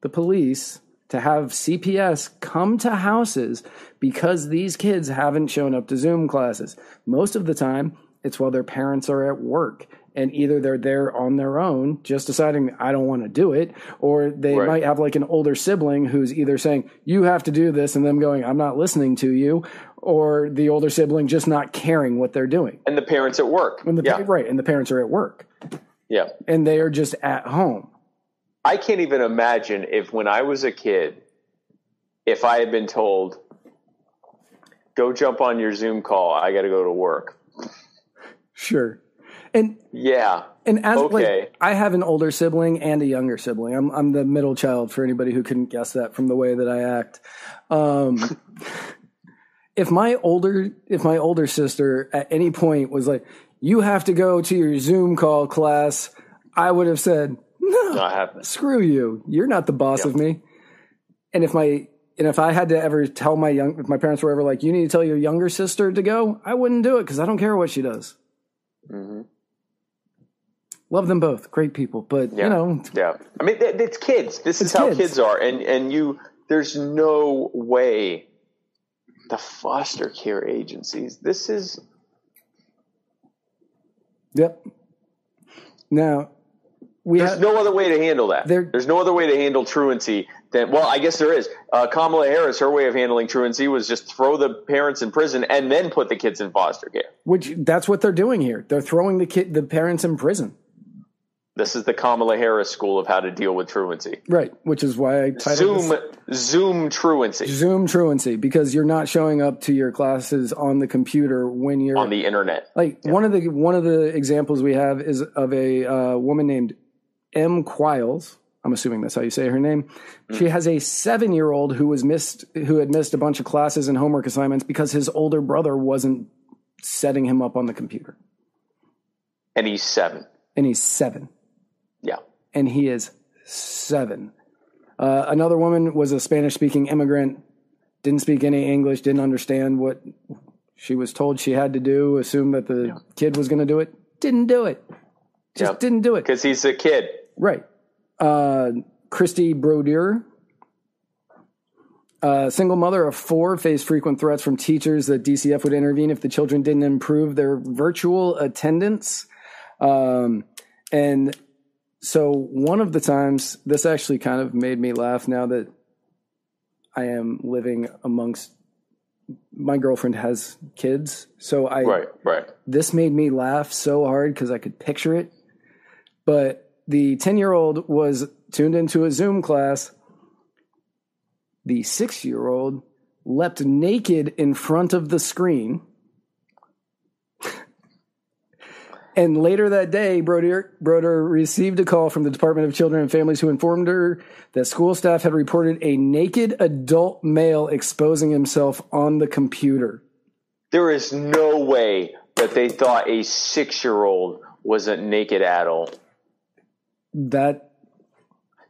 the police to have cps come to houses because these kids haven't shown up to zoom classes most of the time it's while their parents are at work and either they're there on their own just deciding i don't want to do it or they Right. might have like an older sibling who's either saying you have to do this and them going i'm not listening to you or the older sibling just not caring what they're doing And the parents at work. the yeah, right and the parents are at work yeah. and they are just at home I can't even imagine if when I was a kid, if I had been told, go jump on your Zoom call, I got to go to work. sure and Yeah. and as Okay. like I have an older sibling and a younger sibling. I'm I'm the middle child for anybody who couldn't guess that from the way that I act. Um, if my older if my older sister at any point was like, "You have to go to your Zoom call class," I would have said, "No, Not happening. screw you. You're not the boss of me." And if my and if I had to ever tell my young if my parents were ever like, "You need to tell your younger sister to go," I wouldn't do it because I don't care what she does. Mm-hmm. Love them both, great people, but Yeah. you know, Yeah. I mean, it's kids. This is how kids. kids are. And, and you, there's no way the foster care agencies, this is, Yep. Now we there's have no other way to handle that. There- there's no other way to handle truancy than, well, I guess there is. Uh, Kamala Harris, her way of handling truancy was just throw the parents in prison and then put the kids in foster care. which that's what they're doing here. They're throwing the kid the parents in prison. This is the Kamala Harris school of how to deal with truancy. Right, which is why I titled Zoom, this Zoom truancy Zoom truancy because you're not showing up to your classes on the computer when you're on the internet. like one of the one of the examples we have is of a uh, woman named M. Quiles. I'm assuming that's how you say her name. She has a seven year old who was missed who had missed a bunch of classes and homework assignments because his older brother wasn't setting him up on the computer. And he's seven. And he's seven. Yeah. and he is seven. Uh, another woman was a Spanish speaking immigrant, didn't speak any English, didn't understand what she was told she had to do, assumed that the Yeah. kid was going to do it, didn't do it. Just Yeah. didn't do it. Because he's a kid. Right. Uh, Christy Brodeur, a single mother of four, faced frequent threats from teachers that DCF would intervene if the children didn't improve their virtual attendance. Um, and so one of the times, this actually kind of made me laugh now that I am living amongst my girlfriend has kids. So I Right, right. this made me laugh so hard because I could picture it. But the 10 year old was tuned into a Zoom class. The six year old leapt naked in front of the screen. and later that day, Broder, Broder received a call from the Department of Children and Families who informed her that school staff had reported a naked adult male exposing himself on the computer. There is no way that they thought a six year old was a naked adult. That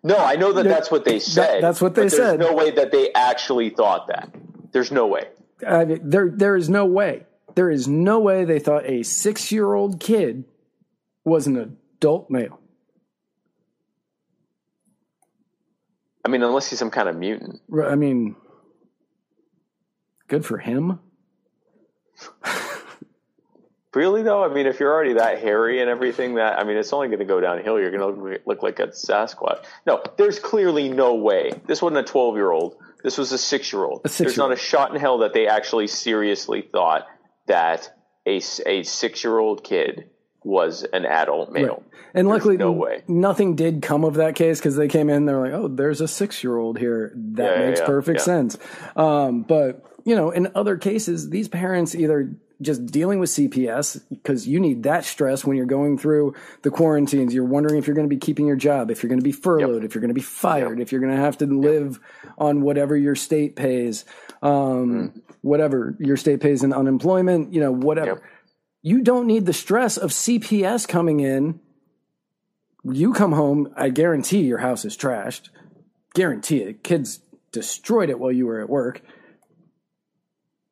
No, I know that that's what they said. that's what they said. There's no way that they actually thought that. There's no way. I mean, there there is no way. There is no way they thought a six year old kid was an adult male. I mean, unless he's some kind of mutant. I mean, good for him. Really though, I mean, if you're already that hairy and everything, that I mean, it's only going to go downhill. You're going to look like a Sasquatch. No, there's clearly no way. This wasn't a 12 year old. This was a six year old. There's not a shot in hell that they actually seriously thought that a a six year old kid was an adult male. And There's luckily, no way. nothing did come of that case because they came in. They're like, "Oh, there's a six year old here. That yeah, makes yeah, perfect yeah. sense." Um, but you know, in other cases, these parents either just dealing with CPS because you need that stress when you're going through the quarantines. You're wondering if you're going to be keeping your job, if you're going to be furloughed, if you're going to be fired, if you're going to have to live on whatever your state pays, um, whatever your state pays in unemployment. You know, whatever. Yep. You don't need the stress of CPS coming in you come home, I guarantee your house is trashed. Guarantee it. Kids destroyed it while you were at work.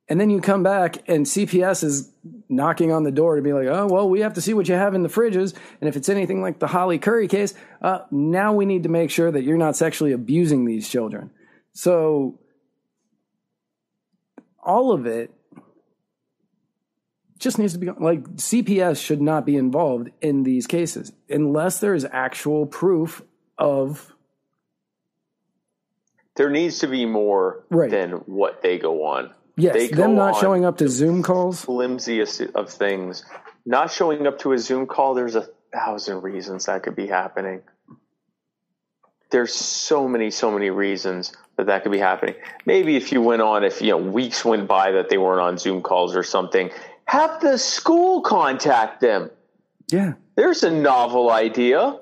And then you come back and CPS is knocking on the door to be like, oh, well, we have to see what you have in the fridges. And if it's anything like the Holly Curry case, uh, now we need to make sure that you're not sexually abusing these children. So all of it just needs to be like CPS should not be involved in these cases unless there is actual proof of There needs to be more Right. than what they go on. Yes them not showing up to Zoom calls. flimsiest of things. Not showing up to a Zoom call, there's a thousand reasons that could be happening. There's so many, so many reasons that that could be happening. Maybe if you went on, if you know weeks went by that they weren't on Zoom calls or something, have the school contact them. Yeah, There's a novel idea.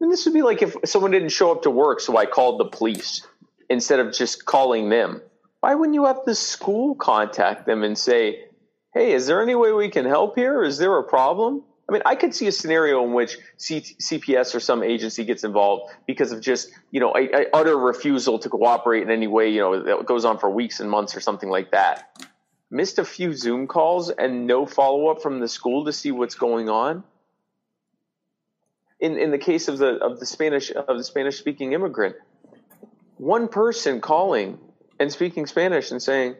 And this would be like if someone didn't show up to work, so I called the police instead of just calling them. Why wouldn't you have the school contact them and say, hey, is there any way we can help here? Is there a problem? I mean, I could see a scenario in which C- CPS or some agency gets involved because of just, you know, a, a utter refusal to cooperate in any way, you know, that goes on for weeks and months or something like that. Missed a few Zoom calls and no follow up from the school to see what's going on. In in the case of the of the Spanish of the Spanish speaking immigrant, one person calling and speaking Spanish and saying,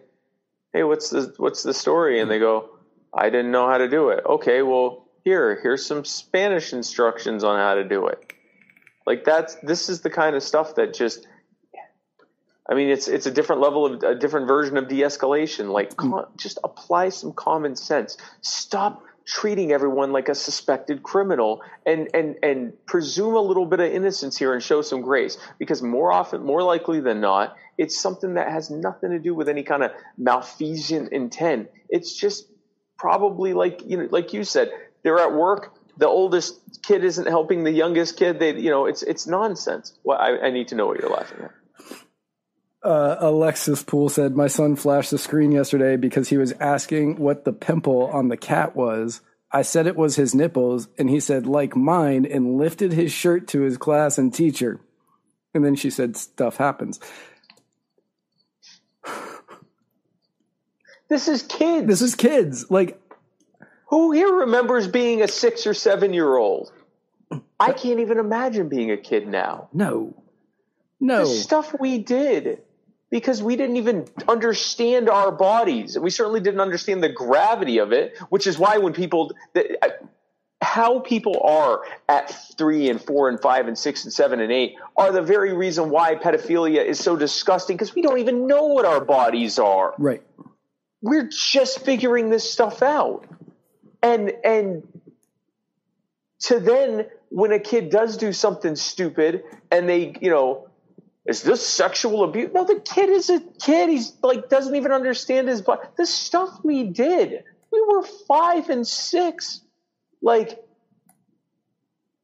"Hey, what's the what's the story?" And they go, "I didn't know how to do it." Okay, well, here here's some Spanish instructions on how to do it. Like that's this is the kind of stuff that just I mean, it's it's a different level of a different version of de-escalation. Like, mm. con- just apply some common sense. Stop treating everyone like a suspected criminal, and and and presume a little bit of innocence here and show some grace. Because more often, more likely than not, it's something that has nothing to do with any kind of malfeasant intent. It's just probably like you know, like you said, they're at work. The oldest kid isn't helping the youngest kid. They, you know, it's it's nonsense. Well, I, I need to know what you're laughing at. Uh, Alexis Poole said, My son flashed the screen yesterday because he was asking what the pimple on the cat was. I said it was his nipples, and he said, like mine, and lifted his shirt to his class and teacher. And then she said, Stuff happens. This is kids. This is kids. Like, Who here remembers being a six or seven year old? I can't even imagine being a kid now. no, no. The stuff we did because we didn't even understand our bodies. And we certainly didn't understand the gravity of it, which is why when people, how people are at three and four and five and six and seven and eight are the very reason why pedophilia is so disgusting because we don't even know what our bodies are Right. we're just figuring this stuff out and and to then when a kid does do something stupid and they you know is this sexual abuse? No the kid is a kid. He's like doesn't even understand his body the stuff we did. We were five and six. Like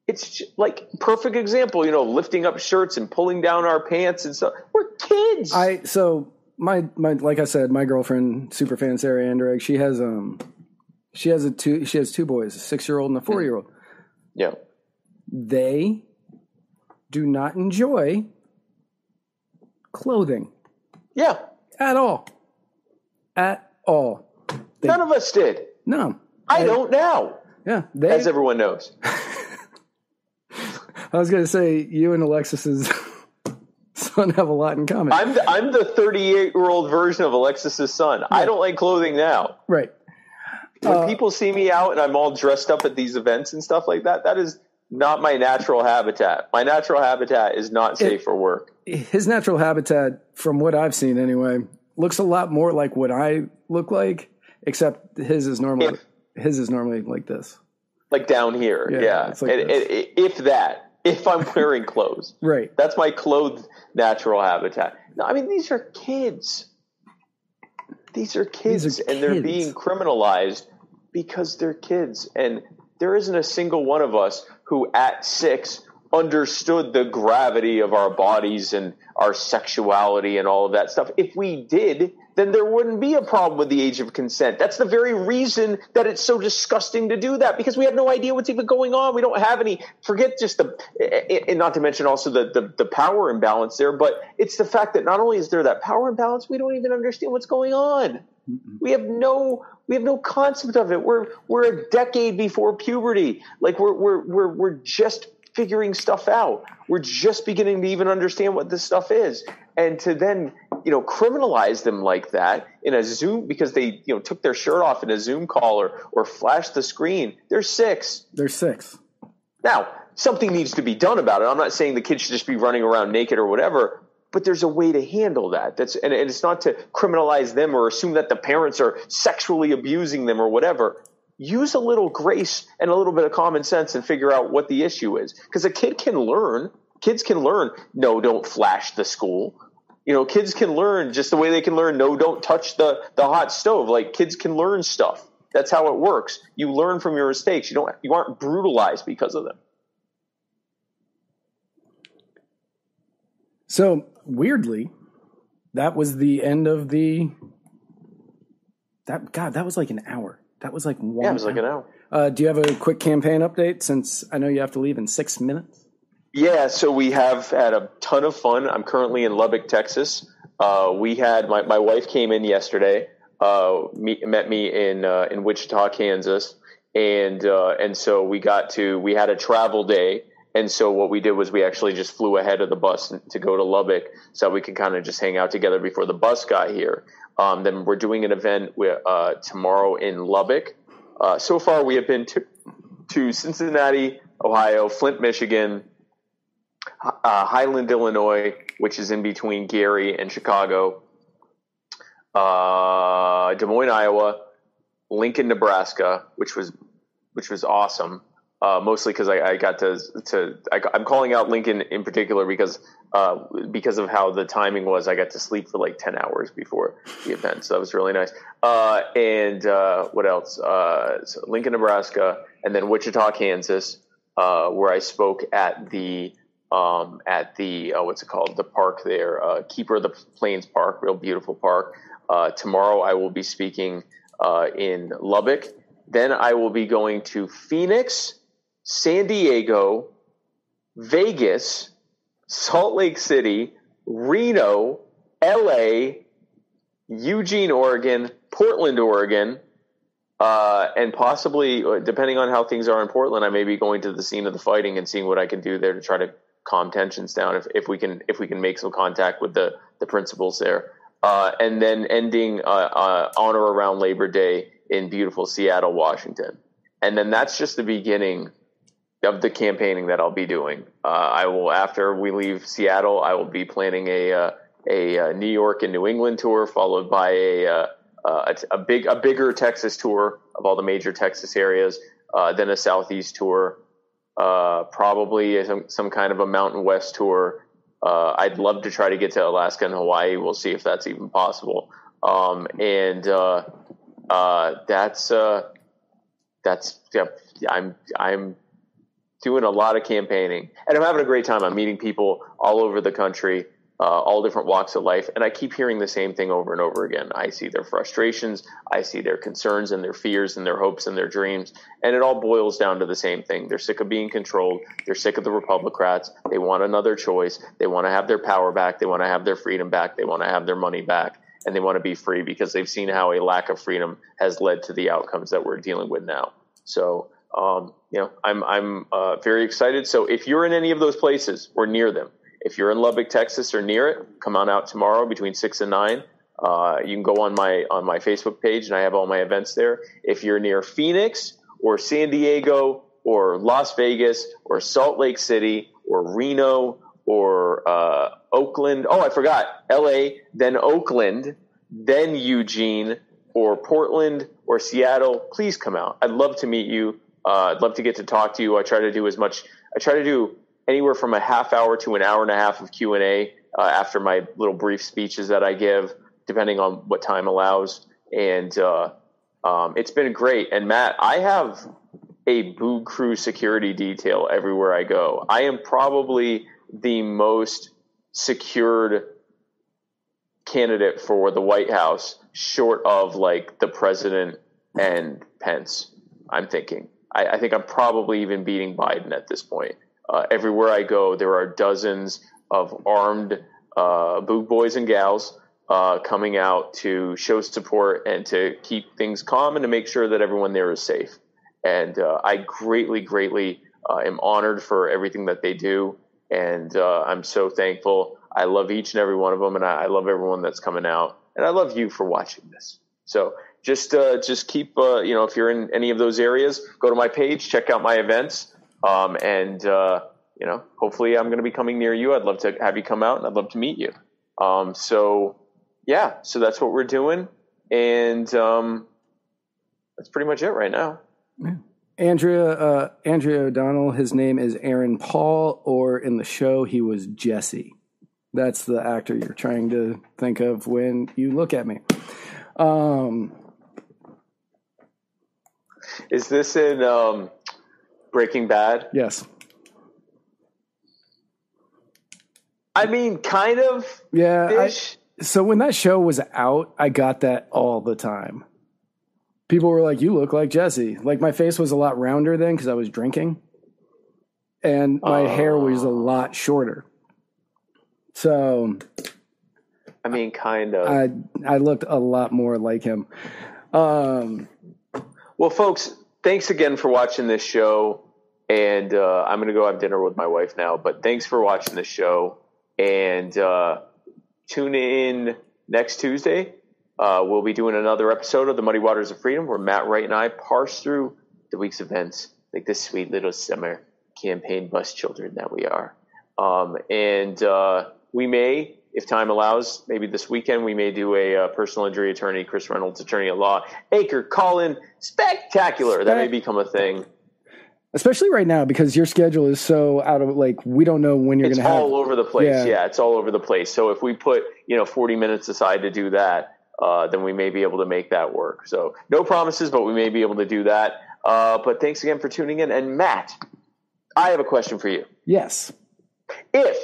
it's like perfect example you know lifting up shirts and pulling down our pants and stuff we're kids. I so my my like I said, my girlfriend, super fan Sarah Anderegg, she has um she has a two she has two boys, a six year old and a four year old. yeah. They do not enjoy clothing yeah at all. At all. They, none of us did no. I don't now, Yeah. They as everyone knows. I was gonna say you and Alexis's son have a lot in common. I'm the, I'm the 38 year old version of Alexis's son. I don't like clothing now. right. When Uh, people see me out and I'm all dressed up at these events and stuff like that, that is not my natural habitat. My natural habitat is not safe for work. his natural habitat, from what I've seen anyway, looks a lot more like what I look like, except his is normally his is normally like this. Like down here, Yeah, yeah. like this. and- if that, if I'm wearing clothes, Right. that's my clothed natural habitat. No, I mean these are kids. These are kids, These are and they're being criminalized because they're kids. And there isn't a single one of us who, at six, understood the gravity of our bodies and our sexuality and all of that stuff. If we did, then there wouldn't be a problem with the age of consent. That's the very reason that it's so disgusting to do that because we have no idea what's even going on. We don't have any, forget just the, and not to mention also the, the, the power imbalance there, but it's the fact that not only is there that power imbalance, we don't even understand what's going on. We have no we have no concept of it. We're we're a decade before puberty. Like we're we're we're we're just figuring stuff out. We're just beginning to even understand what this stuff is. And to then, you know, criminalize them like that in a Zoom because they, you know, took their shirt off in a Zoom call or or flashed the screen. They're six. They're six. Now, something needs to be done about it. I'm not saying the kids should just be running around naked or whatever, but there's a way to handle that. That's and, and it's not to criminalize them or assume that the parents are sexually abusing them or whatever. Use a little grace and a little bit of common sense and figure out what the issue is. Because a kid can learn. Kids can learn. No, don't flash the school. You know, kids can learn just the way they can learn. No, don't touch the the hot stove. Like kids can learn stuff. That's how it works. You learn from your mistakes. You don't. You aren't brutalized because of them. So weirdly, that was the end of the. That God, that was like an hour. That was like one. Yeah, it was like an hour. Uh, do you have a quick campaign update? Since I know you have to leave in six minutes. Yeah, so we have had a ton of fun. I'm currently in Lubbock, Texas. Uh, we had my, my wife came in yesterday, uh, meet, met me in uh, in Wichita, Kansas, and uh, and so we got to we had a travel day, and so what we did was we actually just flew ahead of the bus to go to Lubbock, so we could kind of just hang out together before the bus got here. Um, then we're doing an event with, uh, tomorrow in Lubbock. Uh, so far, we have been to to Cincinnati, Ohio, Flint, Michigan, uh, Highland, Illinois, which is in between Gary and Chicago, uh, Des Moines, Iowa, Lincoln, Nebraska, which was which was awesome. Uh, mostly because I, I got to to I, am calling out Lincoln in particular because uh, because of how the timing was. I got to sleep for like ten hours before the event, so that was really nice. Uh, and uh, what else? Uh, so Lincoln, Nebraska, and then Wichita, Kansas, where I spoke at the um, at the what's it called? The park there, Keeper of the Plains Park, real beautiful park. Tomorrow I will be speaking in Lubbock. Then I will be going to Phoenix, San Diego, Vegas, Salt Lake City, Reno, LA, Eugene, Oregon, Portland, Oregon, uh, and possibly, uh, depending on how things are in Portland, I may be going to the scene of the fighting and seeing what I can do there to try to calm tensions down. If, if we can if we can make some contact with the the principals there, uh, and then ending uh, uh, on or around Labor Day in beautiful Seattle, Washington, and then that's just the beginning of the campaigning that I'll be doing. Uh, I will after we leave Seattle, I will be planning a a, a New York and New England tour, followed by a uh, a, a, big a bigger Texas tour of all the major Texas areas, uh, then a Southeast tour, uh, probably some, some kind of a Mountain West tour. Uh, I'd love to try to get to Alaska and Hawaii. We'll see if that's even possible. Um, and uh, uh, that's that's yeah, I'm I'm doing a lot of campaigning, and I'm having a great time. I'm meeting people all over the country uh, all different walks of life. And I keep hearing the same thing over and over again. I see their frustrations, I see their concerns and their fears and their hopes and their dreams. And it all boils down to the same thing. They're sick of being controlled. They're sick of the Republicrats. They want another choice. They want to have their power back. They want to have their freedom back. They want to have their money back. And they want to be free because they've seen how a lack of freedom has led to the outcomes that we're dealing with now. So, um, you know, I'm I'm uh, very excited. So if you're in any of those places or near them, if you're in Lubbock, Texas, or near it, come on out tomorrow between six and nine. Uh, you can go on my on my Facebook page, and I have all my events there. If you're near Phoenix or San Diego or Las Vegas or Salt Lake City or Reno or uh, Oakland, oh, I forgot, L.A., then Oakland, then Eugene or Portland or Seattle, please come out. I'd love to meet you. Uh, I'd love to get to talk to you. I try to do as much. I try to do anywhere from a half hour to an hour and a half of Q and A uh, after my little brief speeches that I give, depending on what time allows. And uh, um, it's been great. And Matt, I have a Boo Crew security detail everywhere I go. I am probably the most secured candidate for the White House, short of like the president and Pence. I'm thinking. I, I think I'm probably even beating Biden at this point. Uh, everywhere I go, there are dozens of armed uh, boog boys and gals uh, coming out to show support and to keep things calm and to make sure that everyone there is safe. And uh, I greatly, greatly uh, am honored for everything that they do. And uh, I'm so thankful. I love each and every one of them, and I, I, love everyone that's coming out. And I love you for watching this. So just uh, just keep you know if you're in any of those areas, go to my page, check out my events. Um, and, uh, you know, hopefully I'm going to be coming near you. I'd love to have you come out and I'd love to meet you. Um, so yeah, so that's what we're doing. And, um, that's pretty much it right now. Yeah. Andrea, uh, Andrea O'Donnell, his name is Aaron Paul, or in the show, he was Jesse. That's the actor you're trying to think of when you look at me. Um, is this in, um, Breaking Bad? Yes. I mean, kind of. Yeah. I, so when that show was out, I got that all the time. People were like, "You look like Jesse." Like my face was a lot rounder then because I was drinking, and my uh, hair was a lot shorter. So, I mean, kind of. I I looked a lot more like him. Um, well, folks, thanks again for watching this show. And uh, I'm going to go have dinner with my wife now. But thanks for watching the show. And uh, tune in next Tuesday. Uh, we'll be doing another episode of the Muddied Waters of Freedom where Matt Wright and I parse through the week's events like this sweet little summer campaign bus children that we are. Um, and uh, we may, if time allows, maybe this weekend, we may do a uh, personal injury attorney, Chris Reynolds, attorney at law, Anchor Call-in spectacular. That may become a thing especially right now because your schedule is so out of like we don't know when you're going to have all over the place. Yeah. yeah. it's all over the place. So if we put you know 40 minutes aside to do that, uh, then we may be able to make that work. So no promises, but we may be able to do that. Uh, but thanks again for tuning in. And Matt, I have a question for you. Yes. If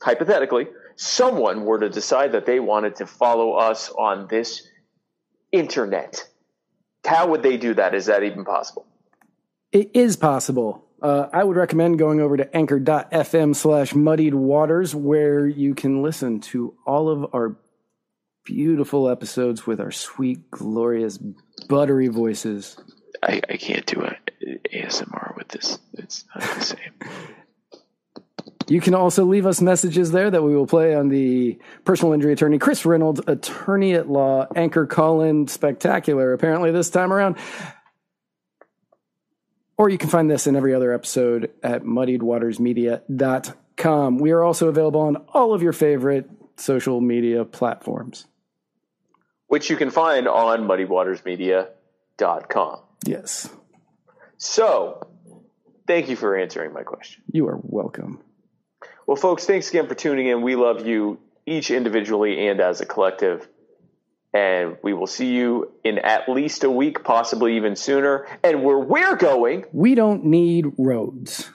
hypothetically someone were to decide that they wanted to follow us on this internet, how would they do that? Is that even possible? It is possible. Uh, I would recommend going over to anchor.fm slash muddied waters where you can listen to all of our beautiful episodes with our sweet, glorious, buttery voices. I, I can't do a ASMR with this. It's not the same. You can also leave us messages there that we will play on the personal injury attorney, Chris Reynolds, attorney at law, anchor call-in spectacular, apparently this time around. Or you can find this in every other episode at muddiedwatersmedia.com. We are also available on all of your favorite social media platforms. Which you can find on muddiedwatersmedia.com. Yes. So, thank you for answering my question. You are welcome. Well, folks, thanks again for tuning in. We love you each individually and as a collective. And we will see you in at least a week, possibly even sooner. And where we're going, we don't need roads.